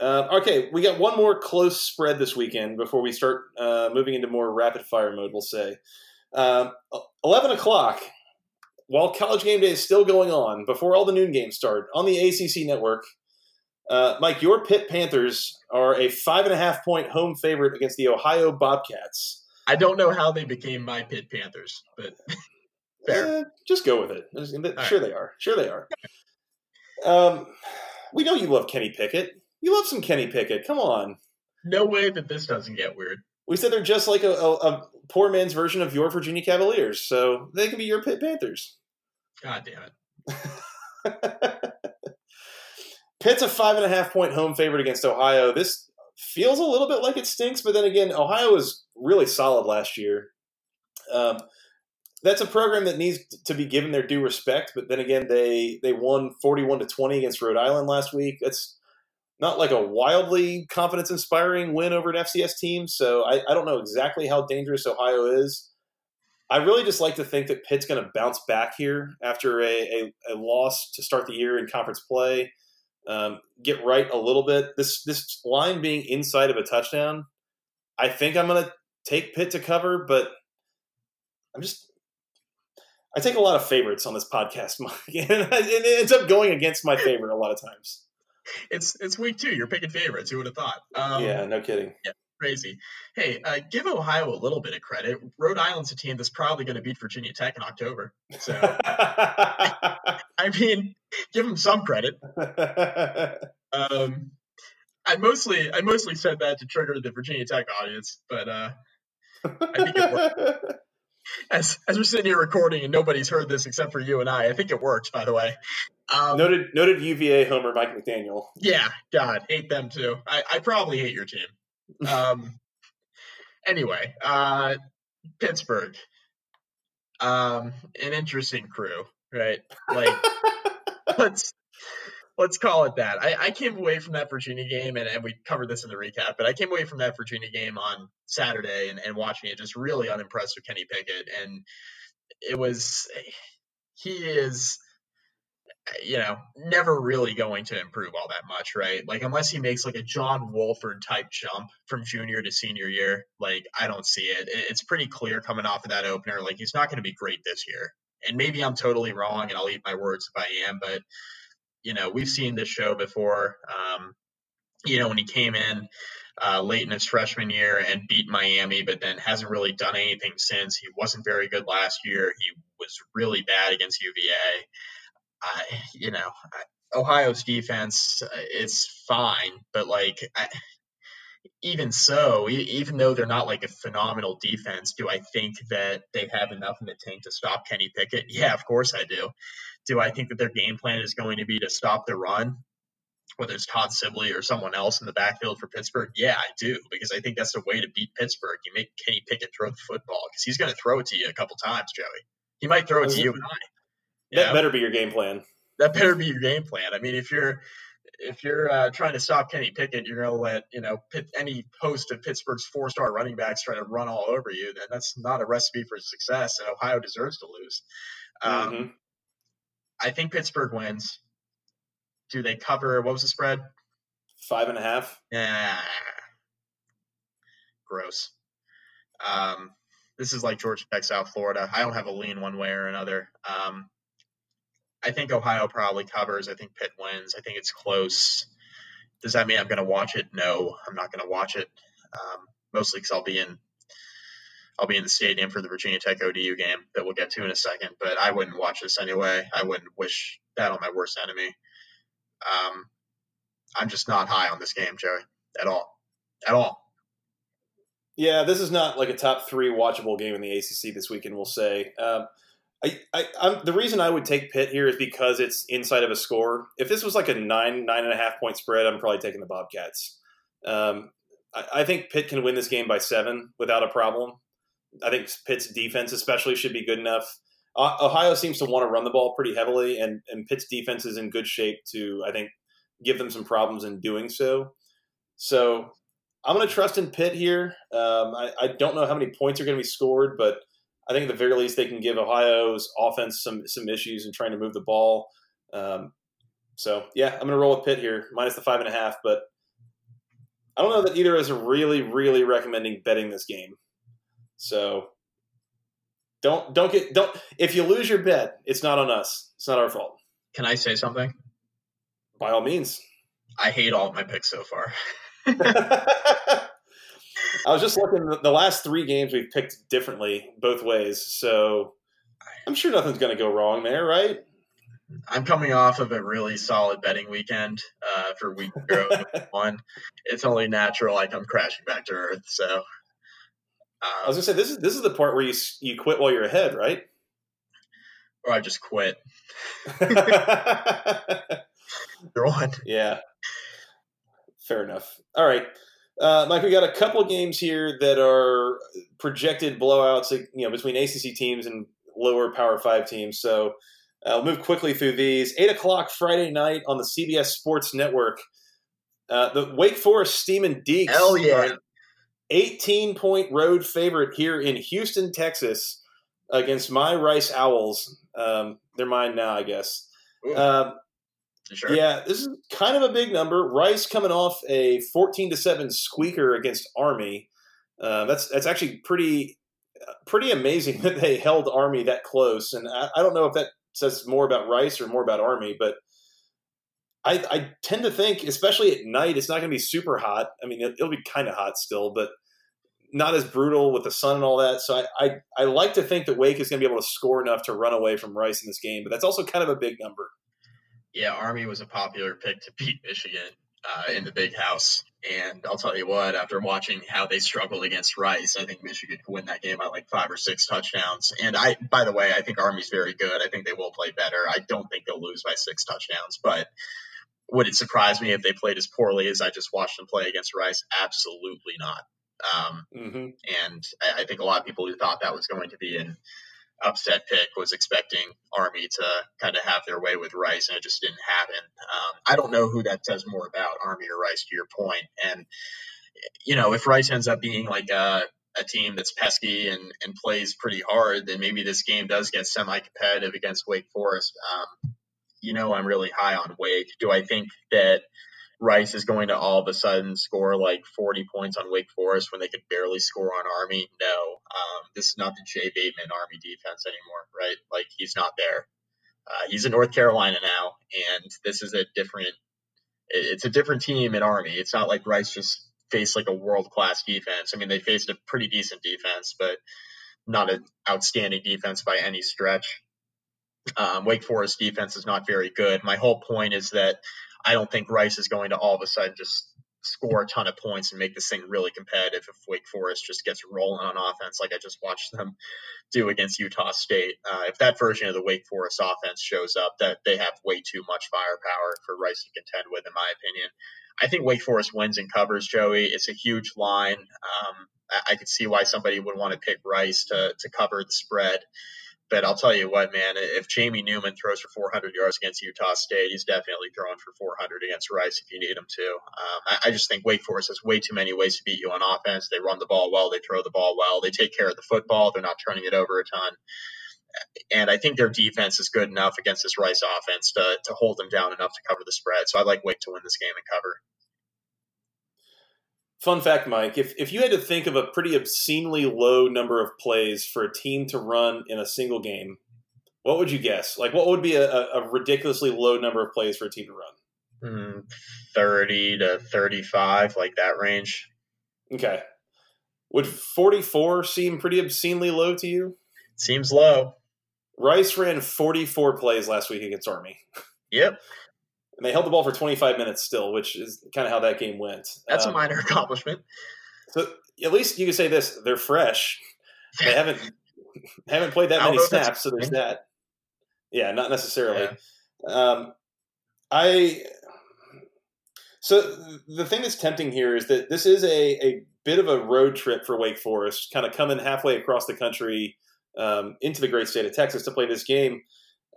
Uh, okay, we got one more close spread this weekend before we start uh, moving into more rapid fire mode. We'll say um, eleven o'clock. While college game day is still going on, before all the noon games start on the ACC network, uh, Mike, your Pitt Panthers are a five and a half point home favorite against the Ohio Bobcats. I don't know how they became my Pitt Panthers, but <laughs> fair. Eh, just go with it. Sure, right. they are. Sure, they are. Um, we know you love Kenny Pickett. You love some Kenny Pickett. Come on. No way that this doesn't get weird. We said they're just like a, a, a poor man's version of your Virginia Cavaliers, so they can be your Pitt Panthers. God damn it. <laughs> Pitt's a five and a half point home favorite against Ohio. This feels a little bit like it stinks, but then again, Ohio was really solid last year. Um, that's a program that needs to be given their due respect, but then again, they they won forty one to twenty against Rhode Island last week. That's not like a wildly confidence inspiring win over an FCS team. So I, I, don't know exactly how dangerous Ohio is. I really just like to think that Pitt's going to bounce back here after a, a, a, loss to start the year in conference play. Um, get right a little bit. This this line being inside of a touchdown, I think I'm going to take Pitt to cover, but I'm just I take a lot of favorites on this podcast, <laughs> Mike, and it ends up going against my favorite a lot of times it's it's week two. You're picking favorites. Who would have thought? Um, yeah, no kidding. Yeah, crazy. Hey, uh, give Ohio a little bit of credit. Rhode Island's a team that's probably going to beat Virginia Tech in October. So, <laughs> I mean, give them some credit. Um, I mostly I mostly said that to trigger the Virginia Tech audience, but uh, I think it worked. <laughs> As as we're sitting here recording and nobody's heard this except for you and I, I think it worked. By the way, um, noted noted UVA homer Mike McDaniel. Yeah, God, hate them too. I, I probably hate your team. Um, anyway, uh, Pittsburgh, um, an interesting crew, right? Like, <laughs> let's let's call it that. I, I came away from that Virginia game, and, and we covered this in the recap, but I came away from that Virginia game on Saturday and, and watching it just really unimpressed with Kenny Pickett, and it was he is you know, never really going to improve all that much, right? Like unless he makes like a John Wolford type jump from junior to senior year, like I don't see it. It's pretty clear coming off of that opener, like he's not going to be great this year. And maybe I'm totally wrong, and I'll eat my words if I am, but you know, we've seen this show before. Um, you know, when he came in uh, late in his freshman year and beat Miami, but then hasn't really done anything since. He wasn't very good last year. He was really bad against UVA. I, you know, Ohio's defense uh, is fine, but like, I, even so, even though they're not like a phenomenal defense, do I think that they have enough in the tank to stop Kenny Pickett? Yeah, of course I do. Do I think that their game plan is going to be to stop the run, whether it's Todd Sibley or someone else in the backfield for Pittsburgh? Yeah, I do, because I think that's the way to beat Pittsburgh. You make Kenny Pickett throw the football because he's going to throw it to you a couple times, Joey. He might throw it to you and I. That better be your game plan. That better be your game plan. I mean, if you're if you're uh, trying to stop Kenny Pickett, you're going to let you know Pitt, any host of Pittsburgh's four-star running backs try to run all over you. Then that's not a recipe for success, and Ohio deserves to lose. Um, mm-hmm. I think Pittsburgh wins. Do they cover? What was the spread? Five and a half. Yeah. Gross. Um, this is like Georgia Tech, South Florida. I don't have a lean one way or another. Um, I think Ohio probably covers. I think Pitt wins. I think it's close. Does that mean I'm going to watch it? No, I'm not going to watch it. Um, mostly because I'll be in I'll be in the stadium for the Virginia Tech ODU game that we'll get to in a second. But I wouldn't watch this anyway. I wouldn't wish that on my worst enemy. Um, I'm just not high on this game, Joey, at all, at all. Yeah, this is not like a top three watchable game in the ACC this weekend. We'll say. Um, I, I, the reason I would take Pitt here is because it's inside of a score. If this was like a nine, nine and a half point spread, I'm probably taking the Bobcats. Um, I, I, think Pitt can win this game by seven without a problem. I think Pitt's defense, especially, should be good enough. Ohio seems to want to run the ball pretty heavily, and, and Pitt's defense is in good shape to, I think, give them some problems in doing so. So I'm going to trust in Pitt here. Um, I, I don't know how many points are going to be scored, but I think at the very least they can give Ohio's offense some some issues in trying to move the ball. Um, so yeah, I'm going to roll with Pitt here, minus the five and a half. But I don't know that either is really, really recommending betting this game. So don't don't get don't if you lose your bet, it's not on us. It's not our fault. Can I say something? By all means. I hate all of my picks so far. <laughs> I was just looking. The last three games we've picked differently both ways, so I'm sure nothing's going to go wrong there, right? I'm coming off of a really solid betting weekend uh, for week <laughs> one. It's only natural I come crashing back to earth. So um, I was gonna say this is this is the part where you you quit while you're ahead, right? Or I just quit. <laughs> You're on. Yeah. Fair enough. All right. Uh, Mike, we got a couple games here that are projected blowouts, you know, between ACC teams and lower Power Five teams. So uh, I'll move quickly through these. Eight o'clock Friday night on the CBS Sports Network. Uh, the Wake Forest Steamin' Deacs. Hell yeah! 18 point road favorite here in Houston, Texas, against my Rice Owls. Um, they're mine now, I guess. Sure. Yeah, this is kind of a big number. Rice coming off a 14 to 7 squeaker against Army. Uh, that's that's actually pretty pretty amazing <laughs> that they held Army that close. And I, I, don't know if that says more about Rice or more about Army, but I, I tend to think, especially at night, it's not going to be super hot. I mean, it, will be kind of hot still, but not as brutal with the sun and all that. So I, I, I like to think that Wake is going to be able to score enough to run away from Rice in this game, but that's also kind of a big number yeah, Army was a popular pick to beat Michigan uh, in the big house. And I'll tell you what, after watching how they struggled against Rice, I think Michigan could win that game by like five or six touchdowns. And I, by the way, I think Army's very good. I think they will play better. I don't think they'll lose by six touchdowns, but would it surprise me if they played as poorly as I just watched them play against Rice? Absolutely not. Um, mm-hmm. And I, I, think a lot of people who thought that was going to be an upset pick was expecting Army to kind of have their way with Rice, and it just didn't happen. Um, I don't know who that says more about, Army or Rice, to your point. And you know, if Rice ends up being like a, a team that's pesky and, and plays pretty hard, then maybe this game does get semi-competitive against Wake Forest. Um, you know, I'm really high on Wake. Do I think that Rice is going to all of a sudden score like 40 points on Wake Forest when they could barely score on Army. No, um, this is not the Jay Bateman Army defense anymore, right? Like he's not there. Uh, he's in North Carolina now, and this is a different. It's a different team in Army. It's not like Rice just faced like a world class defense. I mean, they faced a pretty decent defense, but not an outstanding defense by any stretch. Um, Wake Forest defense is not very good. My whole point is that I don't think Rice is going to all of a sudden just score a ton of points and make this thing really competitive if Wake Forest just gets rolling on offense, like I just watched them do against Utah State. Uh, if that version of the Wake Forest offense shows up, that they have way too much firepower for Rice to contend with, in my opinion. I think Wake Forest wins and covers, Joey. It's a huge line. Um, I, I could see why somebody would want to pick Rice to, to cover the spread. But I'll tell you what, man, if Jamie Newman throws for 400 yards against Utah State, he's definitely throwing for 400 against Rice if you need him to. Um, I, I, just think Wake Forest has way too many ways to beat you on offense. They run the ball well, they throw the ball well, they take care of the football, they're not turning it over a ton. And I think their defense is good enough against this Rice offense to, to hold them down enough to cover the spread. So I like Wake to win this game and cover. Fun fact, Mike, if, if you had to think of a pretty obscenely low number of plays for a team to run in a single game, what would you guess? Like, what would be a, a ridiculously low number of plays for a team to run? Mm, 30 to 35, like that range. Okay. Would 44 seem pretty obscenely low to you? Seems low. Rice ran 44 plays last week against Army. Yep and they held the ball for 25 minutes still, which is kind of how that game went. That's um, a minor <laughs> accomplishment. So at least you can say this: they're fresh. They haven't <laughs> haven't played that many snaps, so there's that. Yeah, not necessarily. Yeah. Um, I so the thing that's tempting here is that this is a, a bit of a road trip for Wake Forest, kind of coming halfway across the country um, into the great state of Texas to play this game.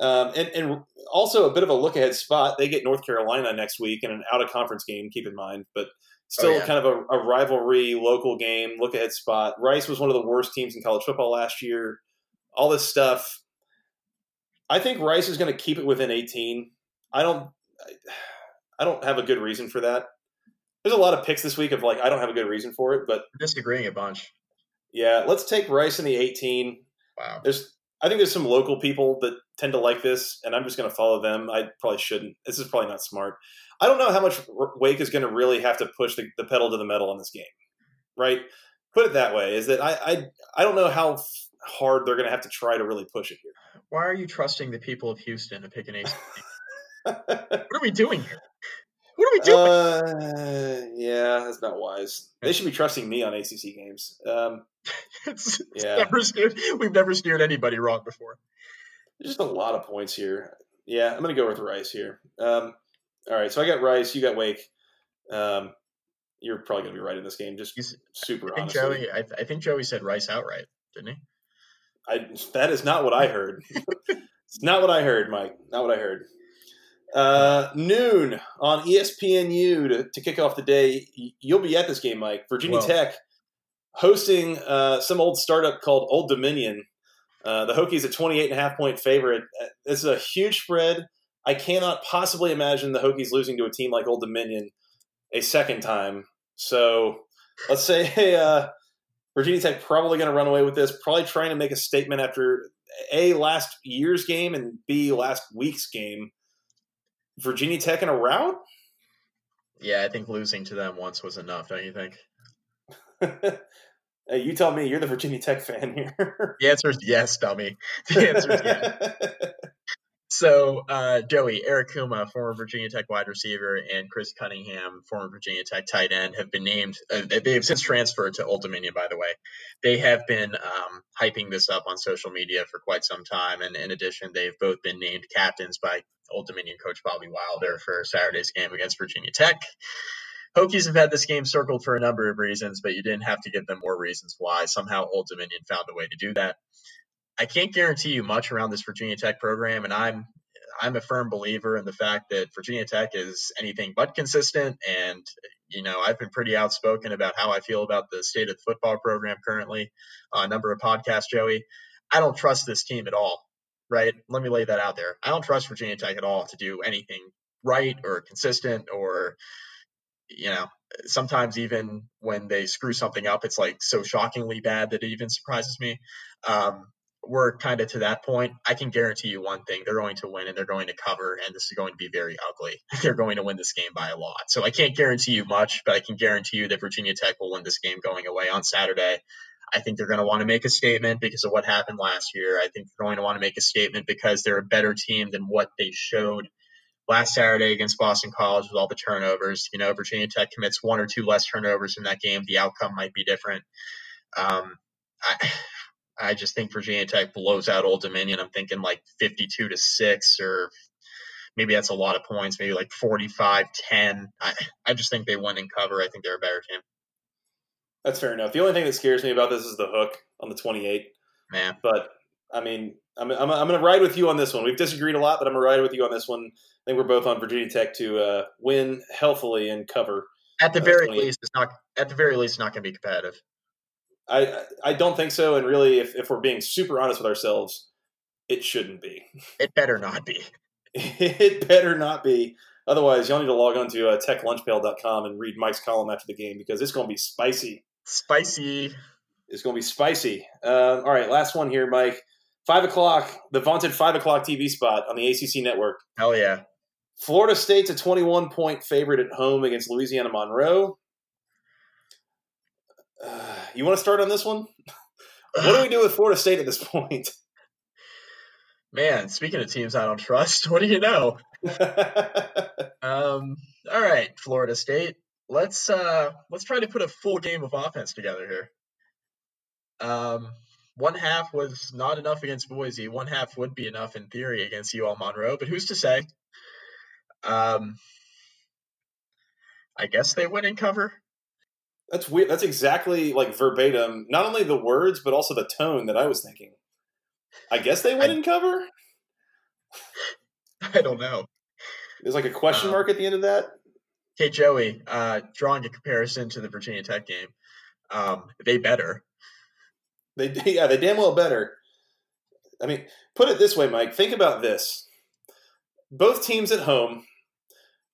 Um, and, and, also a bit of a look ahead spot. They get North Carolina next week in an out of conference game, keep in mind, but still oh, yeah. kind of a, a, rivalry local game, look ahead spot. Rice was one of the worst teams in college football last year. All this stuff. I think Rice is going to keep it within 18. I don't. I don't have a good reason for that. There's a lot of picks this week of like I don't have a good reason for it, but disagreeing a bunch. Yeah, let's take Rice in the 18. Wow. There's I think there's some local people that tend to like this, and I'm just going to follow them. I probably shouldn't. This is probably not smart. I don't know how much Wake is going to really have to push the, the, pedal to the metal in this game, right? Put it that way: is that I I, I don't know how f- hard they're going to have to try to really push it here. Why are you trusting the people of Houston to pick an ACC? <laughs> what are we doing here? What are we doing? Uh, yeah, that's not wise. They should be trusting me on ACC games. Um, it's, <laughs> it's yeah. never steered, we've never steered anybody wrong before. There's just a lot of points here. Yeah, I'm going to go with Rice here. Um, all right, so I got Rice. You got Wake. Um, you're probably going to be right in this game. Just He's, super I think honestly. Joey, I, I, think Joey said Rice outright, didn't he? I that is not what I heard. <laughs> it's not what I heard, Mike. Not what I heard. Uh, noon on ESPNU to, to kick off the day. You'll be at this game, Mike. Virginia Tech hosting uh, some old startup called Old Dominion. Uh, the Hokies a 28 and a half point favorite. This is a huge spread. I cannot possibly imagine the Hokies losing to a team like Old Dominion a second time. So let's say <laughs> hey, uh, Virginia Tech probably going to run away with this. Probably trying to make a statement after a last year's game and b last week's game. Virginia Tech in a rout? Yeah, I think losing to them once was enough, don't you think? <laughs> hey, you tell me. You're the Virginia Tech fan here. the answer is yes, dummy. <laughs> The answer is yes. So, uh, Joey, Eric Kumah, former Virginia Tech wide receiver, and Chris Cunningham, former Virginia Tech tight end, have been named. Uh, they have since transferred to Old Dominion, by the way. They have been um, hyping this up on social media for quite some time. And in addition, they've both been named captains by Old Dominion coach Bobby Wilder for Saturday's game against Virginia Tech. Hokies have had this game circled for a number of reasons, but you didn't have to give them more reasons why. Somehow Old Dominion found a way to do that. I can't guarantee you much around this Virginia Tech program, and I'm I'm a firm believer in the fact that Virginia Tech is anything but consistent. And you know, I've been pretty outspoken about how I feel about the state of the football program currently a number of podcasts, Joey. I don't trust this team at all right? Let me lay that out there. I don't trust Virginia Tech at all to do anything right or consistent or, you know, sometimes even when they screw something up, it's like so shockingly bad that it even surprises me. Um, we're kind of to that point. I can guarantee you one thing: they're going to win and they're going to cover, and this is going to be very ugly. <laughs> they're going to win this game by a lot. So I can't guarantee you much, but I can guarantee you that Virginia Tech will win this game going away on Saturday. I think they're going to want to make a statement because of what happened last year. I think they're going to want to make a statement because they're a better team than what they showed last Saturday against Boston College with all the turnovers. You know, Virginia Tech commits one or two less turnovers in that game. The outcome might be different. Um, I, I just think Virginia Tech blows out Old Dominion. I'm thinking like 52 to 6 or maybe that's a lot of points, maybe like 45 10. I, I just think they win and cover. I think they're a better team. That's fair enough. The only thing that scares me about this is the hook on the 28. Man. But, I mean, I'm, I'm, I'm going to ride with you on this one. We've disagreed a lot, but I'm going to ride with you on this one. I think we're both on Virginia Tech to uh, win healthily and cover. At the uh, very least, it's not. At the very least, it's not going to be competitive. I I don't think so. And really, if, if we're being super honest with ourselves, it shouldn't be. <laughs> It better not be. it better not be. Otherwise, y'all need to log on to uh, techlunchpail.com and read Mike's column after the game because it's going to be spicy. Spicy. It's going to be spicy. Uh, all right, last one here, Mike. Five o'clock, the vaunted five o'clock TV spot on the ACC network. Hell yeah. Florida State's a 21 point favorite at home against Louisiana Monroe. Uh, you want to start on this one? what do we do with Florida State at this point? <laughs> Man, speaking of teams I don't trust, <laughs> what do you know? <laughs> um, all right, Florida State. Let's uh, let's try to put a full game of offense together here. Um, one half was not enough against Boise. One half would be enough in theory against UL Monroe, but who's to say? Um, I guess they win and cover. That's weird. That's exactly like verbatim, not only the words, but also the tone that I was thinking. I guess they win I, and cover? <laughs> I don't know. There's like a question um, mark at the end of that. Hey, Joey, uh, drawing a comparison to the Virginia Tech game, um, they better. They yeah, they damn well better. I mean, put it this way, Mike. Think about this. Both teams at home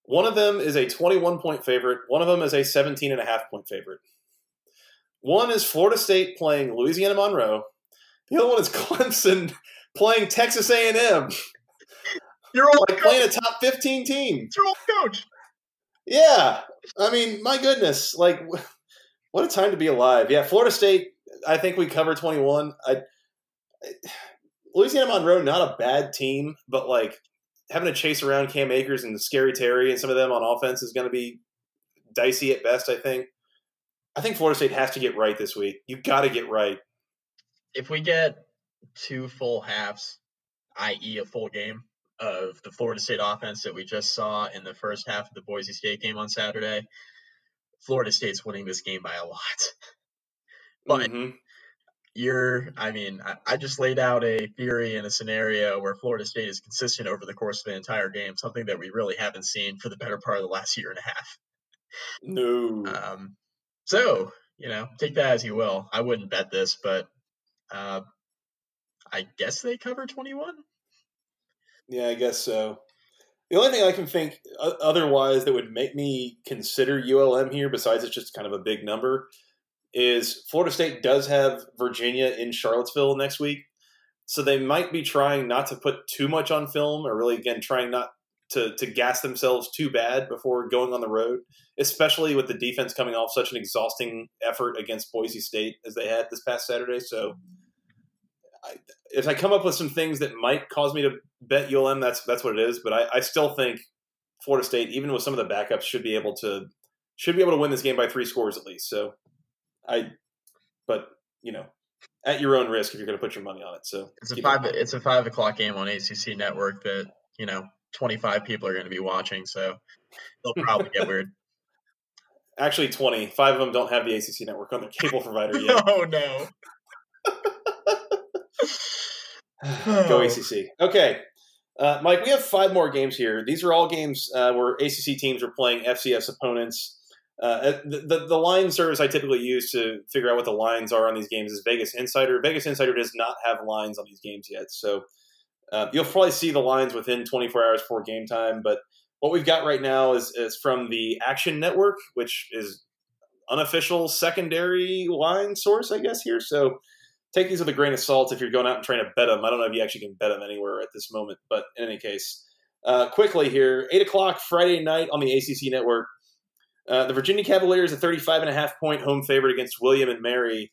one of them is a 21 point favorite. One of them is a 17 and a half point favorite. One is Florida State playing Louisiana Monroe. The other one is <laughs> Clemson playing Texas A&M. Your old like playing a top 15 team. It's your old coach. Yeah. I mean, my goodness. Like, what a time to be alive. Yeah, Florida State, I think we cover 21. I, I Louisiana Monroe, not a bad team, but like having to chase around Cam Akers and Scary Terry and some of them on offense is going to be dicey at best. I think. I think Florida State has to get right this week. You got to get right. If we get two full halves, i.e., a full game of the Florida State offense that we just saw in the first half of the Boise State game on Saturday, Florida State's winning this game by a lot. <laughs> but mm-hmm. you're i mean I, I, just laid out a theory and a scenario where florida state is consistent over the course of the entire game something that we really haven't seen for the better part of the last year and a half. No. Um, so you know take that as you will. I wouldn't bet this but uh, i guess they cover 21 yeah i guess so the only thing i can think otherwise that would make me consider ulm here besides it's just kind of a big number is Florida State does have Virginia in Charlottesville next week. So they might be trying not to put too much on film or really again trying not to to gas themselves too bad before going on the road, especially with the defense coming off such an exhausting effort against Boise State as they had this past Saturday. So if I come up with some things that might cause me to bet ULM, that's that's what it is. But I, I still think Florida State, even with some of the backups, should be able to should be able to win this game by three scores at least. So I, but you know, at your own risk if you're going to put your money on it. So it's a five. It it's a five o'clock game on ACC Network that you know 25 people are going to be watching, so they'll probably get weird. <laughs> <laughs> Actually, 20. Five of them don't have the ACC Network on their cable provider yet. <laughs> oh no. Go ACC. Okay. Uh, Mike, we have five more games here. These are all games uh, where ACC teams are playing FCS opponents. Uh, the, the, the line service I typically use to figure out what the lines are on these games is Vegas Insider. Vegas Insider does not have lines on these games yet, so uh, you'll probably see the lines within 24 hours before game time. But what we've got right now is, is from the Action Network, which is unofficial secondary line source, I guess here. So take these with a grain of salt if you're going out and trying to bet them. I don't know if you actually can bet them anywhere at this moment, but in any case, uh, quickly here, eight o'clock Friday night on the ACC Network. Uh, the Virginia Cavaliers, a 35 and a half point home favorite against William and Mary.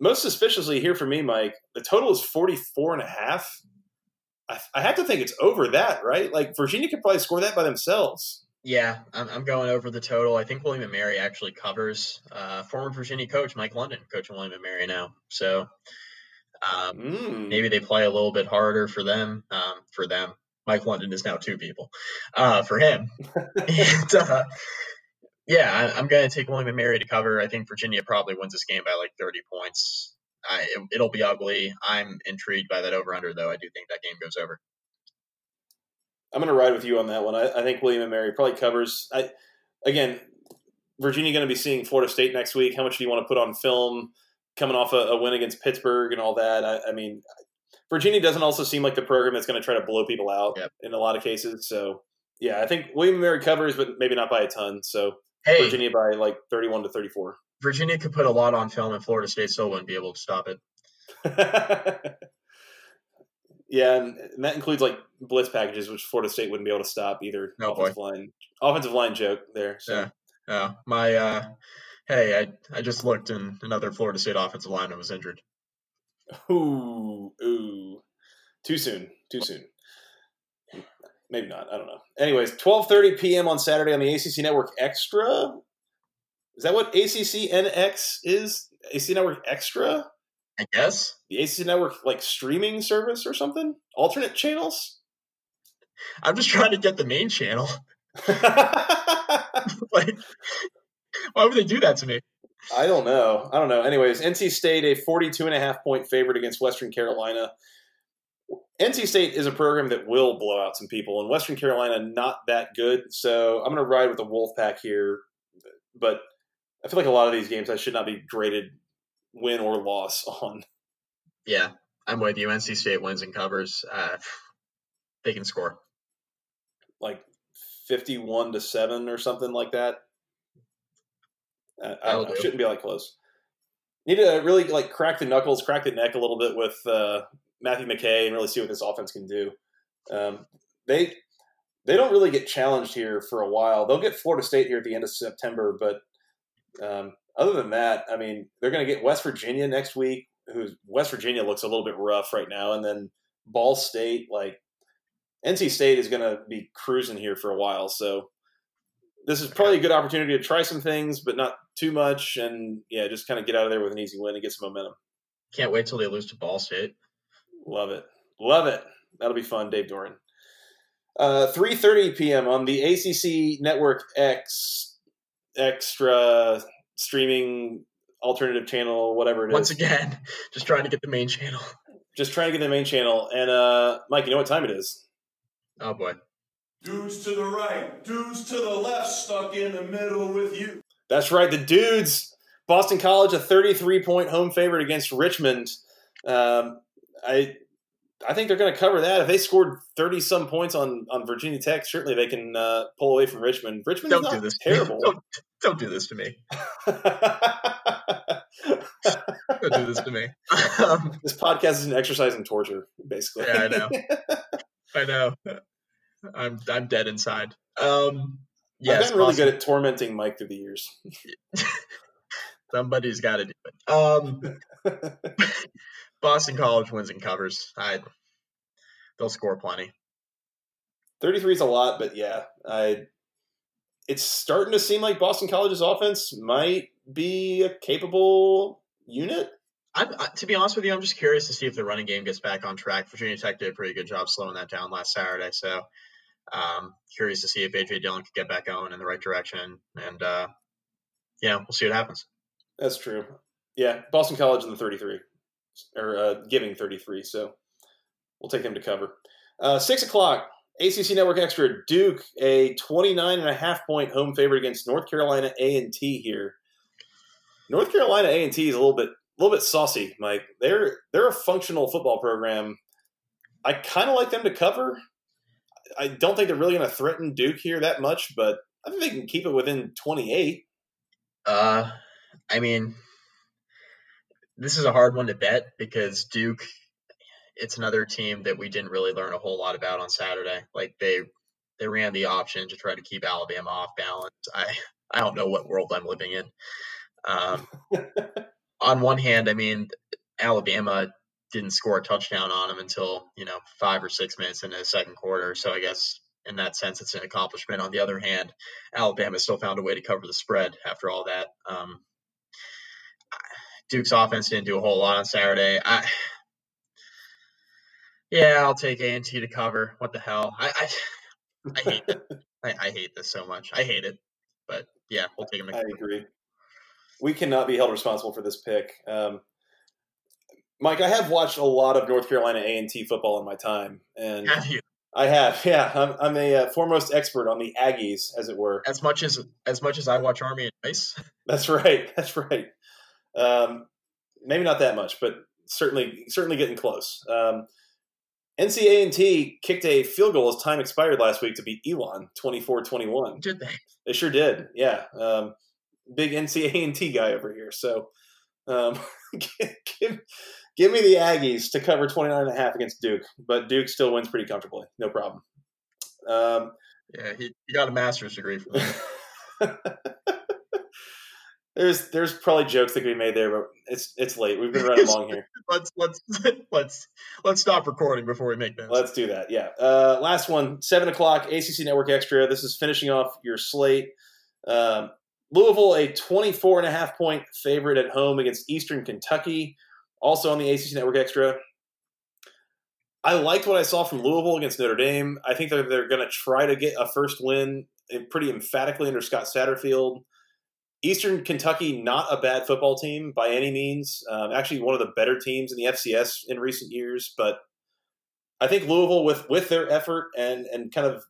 Most suspiciously here for me, Mike, the total is 44 and a half. I, I have to think it's over that, right? Like Virginia could probably score that by themselves. Yeah, I'm, I'm going over the total. I think William and Mary actually covers. Uh, former Virginia coach Mike London coaching William and Mary now, so um, Mm. maybe they play a little bit harder for them. Um, for them, Mike London is now two people. Uh, for him, <laughs> and, uh, yeah, I, I'm going to take William and Mary to cover. I think Virginia probably wins this game by like 30 points. I, it, it'll be ugly. I'm intrigued by that over under though. I do think that game goes over. I'm going to ride with you on that one. I, I think William and Mary probably covers. I again, Virginia going to be seeing Florida State next week. How much do you want to put on film? Coming off a, a win against Pittsburgh and all that. I, I mean, Virginia doesn't also seem like the program that's going to try to blow people out Yep. in a lot of cases. So yeah, I think William and Mary covers, but maybe not by a ton. So Hey, Virginia by like 31 to 34. Virginia could put a lot on film, and Florida State still wouldn't be able to stop it. <laughs> yeah, and, and that includes like blitz packages, which Florida State wouldn't be able to stop either. No, offensive line, offensive line joke there. So. Yeah. Yeah, my uh, hey, I I just looked, and another Florida State offensive lineman was injured. Ooh, ooh, too soon, too soon. Maybe not. I don't know. Anyways, twelve thirty p.m. on Saturday on the ACC Network Extra. Is that what ACC NX is? ACC Network Extra, I guess. the ACC Network like streaming service or something? Alternate channels? I'm just trying to get the main channel. <laughs> <laughs> like, why would they do that to me? I don't know. I don't know. Anyways, NC State, a 42 and a half point favorite against Western Carolina. NC State is a program that will blow out some people, and Western Carolina not that good. So I'm going to ride with the Wolfpack here. But I feel like a lot of these games I should not be graded win or loss <laughs> on. Yeah, I'm with you. NC State wins and covers. Uh, they can score. Like 51 to 7 or something like that. I, I don't know. Shouldn't be like close. Need to really like crack the knuckles, crack the neck a little bit with uh, Matthew McKay, and really see what this offense can do. Um, they they don't really get challenged here for a while. They'll get Florida State here at the end of September, but um, other than that, I mean, they're going to get West Virginia next week. Who's West Virginia looks a little bit rough right now, and then Ball State, like NC State, is going to be cruising here for a while. So this is probably a good opportunity to try some things, but not too much, and yeah, just kind of get out of there with an easy win and get some momentum. Can't wait till they lose to Ball State. Love it. Love it. That'll be fun, Dave Doeren. Uh, 3.30 p.m. on the ACC Network X extra streaming alternative channel, whatever it is. Once again, <laughs> just trying to get the main channel. <laughs> Just trying to get the main channel. And uh, Mike, you know what time it is? Oh boy. Dudes to the right, dudes to the left, stuck in the middle with you. That's right, the dudes. Boston College, a 33 point home favorite against Richmond. Um, I I think they're going to cover that. If they scored 30 some points on, on Virginia Tech, certainly they can uh, pull away from Richmond. Richmond Don't not do this. terrible. Don't, don't do this to me. <laughs> Don't do this to me. Um, this podcast is an exercise in torture, basically. Yeah, I know. <laughs> I know. I'm I'm dead inside. Um, yes, I've gotten really Boston- good at tormenting Mike through the years. <laughs> Somebody's got to do it. Um, Boston College wins and covers. I they'll score plenty. 33 is a lot, but yeah, I. It's starting to seem like Boston College's offense might be a capable unit. I'm, to be honest with you, I'm just curious to see if the running game gets back on track. Virginia Tech did a pretty good job slowing that down last Saturday, so um, curious to see if AJ Dillon could get back going in the right direction. And uh, yeah, we'll see what happens. That's true. Yeah, Boston College in the 33, or uh, giving 33. So we'll take them to cover. Uh, Six o'clock, ACC Network Extra. Duke, a 29 and a half point home favorite against North Carolina A and T here. North Carolina A and T is a little bit, a little bit saucy, Mike. They're they're a functional football program. I kind of like them to cover. I don't think they're really going to threaten Duke here that much, but I think they can keep it within 28. Uh, I mean, this is a hard one to bet because Duke, it's another team that we didn't really learn a whole lot about on Saturday. Like they they ran the option to try to keep Alabama off balance. I I don't know what world I'm living in. Um, <laughs> on one hand, I mean, Alabama didn't score a touchdown on them until you know five or six minutes into the second quarter. So I guess in that sense, it's an accomplishment. On the other hand, Alabama still found a way to cover the spread after all that. Um, Duke's offense didn't do a whole lot on Saturday. I, yeah, I'll take A and T to cover. What the hell? I I, I hate it. <laughs> I, I, hate this so much. I hate it. But yeah, we'll take them. I agree. We cannot be held responsible for this pick. Um, Mike, I have watched a lot of North Carolina A and T football in my time, and have you? I have. <laughs> Yeah, I'm, I'm a uh, foremost expert on the Aggies, as it were. As much as as much as I watch Army and Ice. That's right. <laughs> That's right. Um, maybe not that much, but certainly certainly getting close. Um, NC A&T kicked a field goal as time expired last week to beat Elon 24-21. Did they? They sure did. Yeah. Um, big NC A&T guy over here. So um, <laughs> give, give me the Aggies to cover 29 and a half against Duke, but Duke still wins pretty comfortably. No problem. Um, yeah, he, he got a master's degree from <laughs> that. There's there's probably jokes that can be made there, but it's it's late. We've been running long here. <laughs> let's let's <laughs> let's let's stop recording before we make this. Let's do that. Yeah. Uh, last one, seven o'clock, ACC Network Extra. This is finishing off your slate. Um, Louisville, a 24 and a half point favorite at home against Eastern Kentucky, also on the ACC Network Extra. I liked what I saw from Louisville against Notre Dame. I think they're, they're going to try to get a first win pretty emphatically under Scott Satterfield. Eastern Kentucky, not a bad football team by any means. Um, actually, one of the better teams in the FCS in recent years. But I think Louisville, with with their effort and and kind of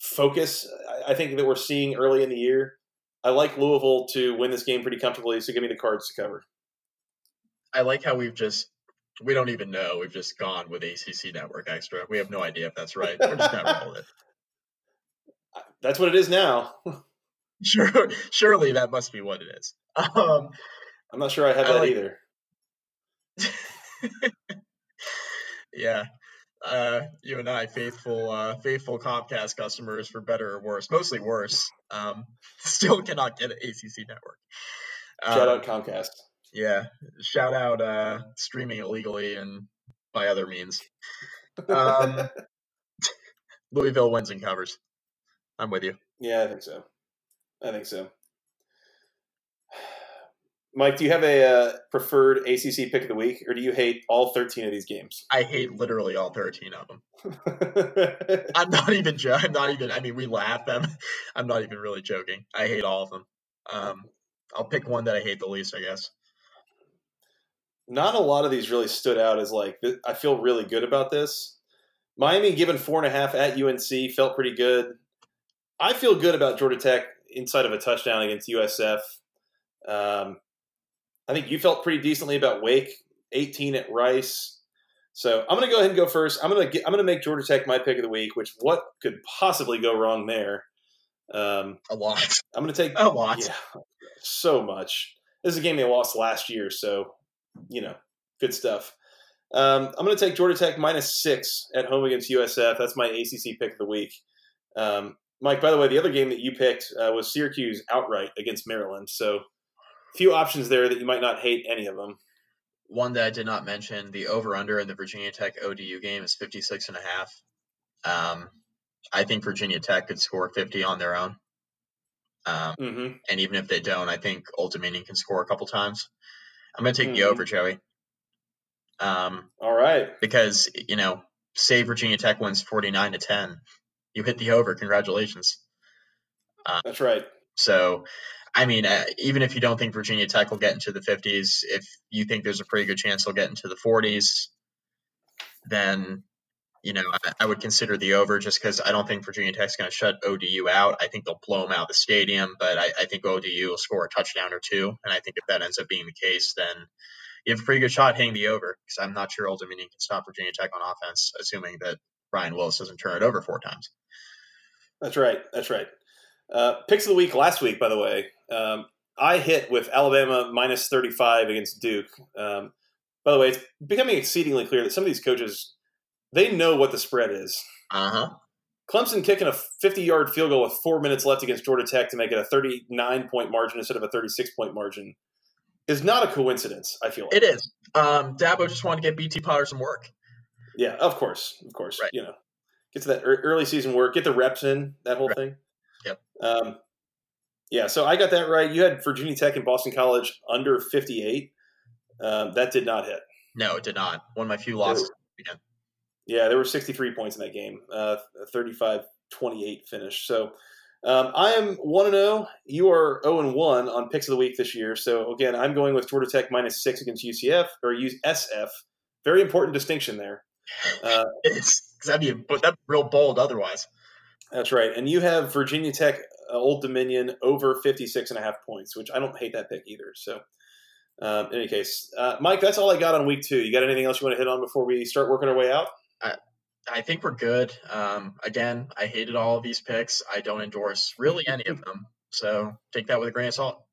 focus, I think that we're seeing early in the year. I like Louisville to win this game pretty comfortably. So give me the cards to cover. I like how we've just we don't even know. We've just gone with ACC Network Extra. We have no idea if that's right. We're just not rolling it. <laughs> That's what it is now. <laughs> Sure, surely that must be what it is. Um, I'm not sure I have I that like, either. <laughs> yeah, uh, you and I, faithful, uh, faithful Comcast customers, for better or worse, mostly worse, um, <laughs> still cannot get an ACC network. Shout um, out Comcast. Yeah, shout out uh, streaming illegally and by other means. Um, <laughs> Louisville wins and covers. I'm with you. Yeah, I think so. I think so. <sighs> Mike, do you have a uh, preferred ACC pick of the week, or do you hate all 13 of these games? I hate literally all 13 of them. <laughs> I'm not even joking. I'm not even. I mean, we laugh them. <laughs> I'm not even really joking. I hate all of them. Um, I'll pick one that I hate the least, I guess. Not a lot of these really stood out as like I feel really good about this. Miami given four and a half at UNC felt pretty good. I feel good about Georgia Tech inside of a touchdown against USF. Um, I think you felt pretty decently about Wake, 18 at Rice. So I'm going to go ahead and go first. I'm going to I'm going to make Georgia Tech my pick of the week. Which what could possibly go wrong there? Um, a lot. I'm going to take a lot. Yeah, so much. This is a game they lost last year, so you know, good stuff. Um, I'm going to take Georgia Tech minus six at home against USF. That's my ACC pick of the week. Um, Mike, by the way, the other game that you picked uh, was Syracuse outright against Maryland. So, a few options there that you might not hate any of them. One that I did not mention, the over under in the Virginia Tech ODU game is 56 and a half. Um, I think Virginia Tech could score 50 on their own. Um, mm-hmm. And even if they don't, I think Old Dominion can score a couple times. I'm going to take mm-hmm. the over, Joey. Um, All right. Because, you know, say Virginia Tech wins 49 to 10 you hit the over. Congratulations. Uh, That's right. So, I mean, uh, even if you don't think Virginia Tech will get into the 50s, if you think there's a pretty good chance they'll get into the 40s, then you know I, I would consider the over just because I don't think Virginia Tech's going to shut ODU out. I think they'll blow them out of the stadium, but I, I think ODU will score a touchdown or two. And I think if that ends up being the case, then you have a pretty good shot hitting the over because I'm not sure Old Dominion can stop Virginia Tech on offense, assuming that Ryan Willis doesn't turn it over four times. That's right. That's right. Uh, picks of the week last week, by the way. Um, I hit with Alabama minus 35 against Duke. Um, by the way, it's becoming exceedingly clear that some of these coaches, they know what the spread is. Uh-huh. Clemson kicking a 50-yard field goal with four minutes left against Georgia Tech to make it a 39-point margin instead of a 36-point margin. is not a coincidence. I feel like. It is. Um, Dabo just wanted to get BT Potter some work. Yeah, of course, of course. Right. You know, get to that early season work, get the reps in, that whole Right. thing. Yep. Um, yeah, so I got that right. You had Virginia Tech and Boston College under 58. Um, that did not hit. No, it did not. One of my few losses. Yeah, there were 63 points in that game, uh, 35 28 finish. So um, I am 1 0. You are 0 1 on picks of the week this year. So again, I'm going with Georgia Tech minus six against UCF or use SF. Very important distinction there. Uh, <laughs> It's <laughs> that'd be but that's real bold otherwise. That's right. And you have Virginia Tech, uh, Old Dominion, over 56 and a half points, which I don't hate that pick either. So, um, in any case, uh, Mike, that's all I got on week two. You got anything else you want to hit on before we start working our way out? I think we're good. Um, again, I hated all of these picks. I don't endorse really any of them. So take that with a grain of salt.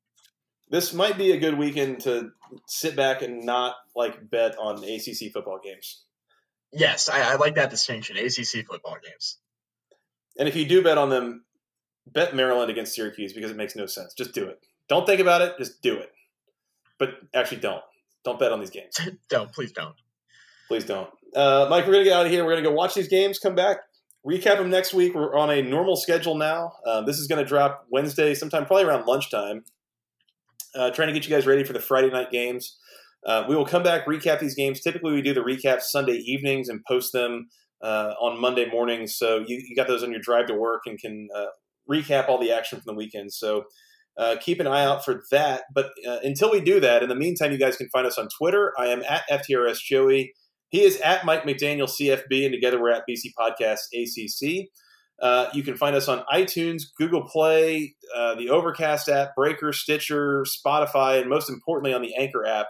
This might be a good weekend to sit back and not like bet on ACC football games. Yes, I, I like that distinction. ACC football games. And if you do bet on them, bet Maryland against Syracuse because it makes no sense. Just do it. Don't think about it. Just do it. But actually, don't. Don't bet on these games. <laughs> don't please don't. Please don't. Uh, Mike, we're going to get out of here. We're going to go watch these games, come back, recap them next week. We're on a normal schedule now. Um, this is going to drop Wednesday, sometime probably around lunchtime. Uh, trying to get you guys ready for the Friday night games. Uh, we will come back, recap these games. Typically, we do the recaps Sunday evenings and post them uh, on Monday mornings. So you, you got those on your drive to work and can uh, recap all the action from the weekend. So uh, keep an eye out for that. But uh, until we do that, in the meantime, you guys can find us on Twitter. I am at FTRS Joey. He is at Mike McDaniel CFB, and together we're at BC Podcast ACC. Uh, you can find us on iTunes, Google Play, uh, the Overcast app, Breaker, Stitcher, Spotify, and most importantly on the Anchor app.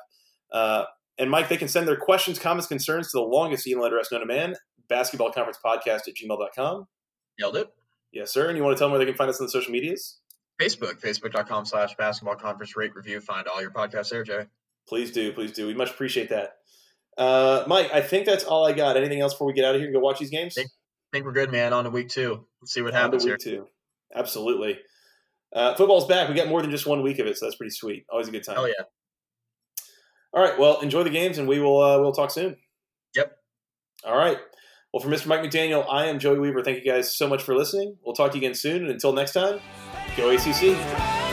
Uh, and Mike, they can send their questions, comments, concerns to the longest email address known to man, basketballconferencepodcast at gmail.com. Nailed it. Yes, sir. And you want to tell them where they can find us on the social medias? Facebook, facebook.com slash basketball conference rate review. Find all your podcasts there, Jay. Please do. Please do. We much appreciate that. Uh, Mike, I think that's all I got. Anything else before we get out of here and go watch these games? I think we're good, man. On to week two. Let's see what On happens here. week two. Absolutely. Uh, football's back. We got more than just one week of it, so that's pretty sweet. Always a good time. Oh, yeah. All right. Well, enjoy the games, and we will uh, we'll talk soon. Yep. All right. Well, for Mr. Mike McDaniel, I am Joey Weaver. Thank you guys so much for listening. We'll talk to you again soon, and until next time, go ACC.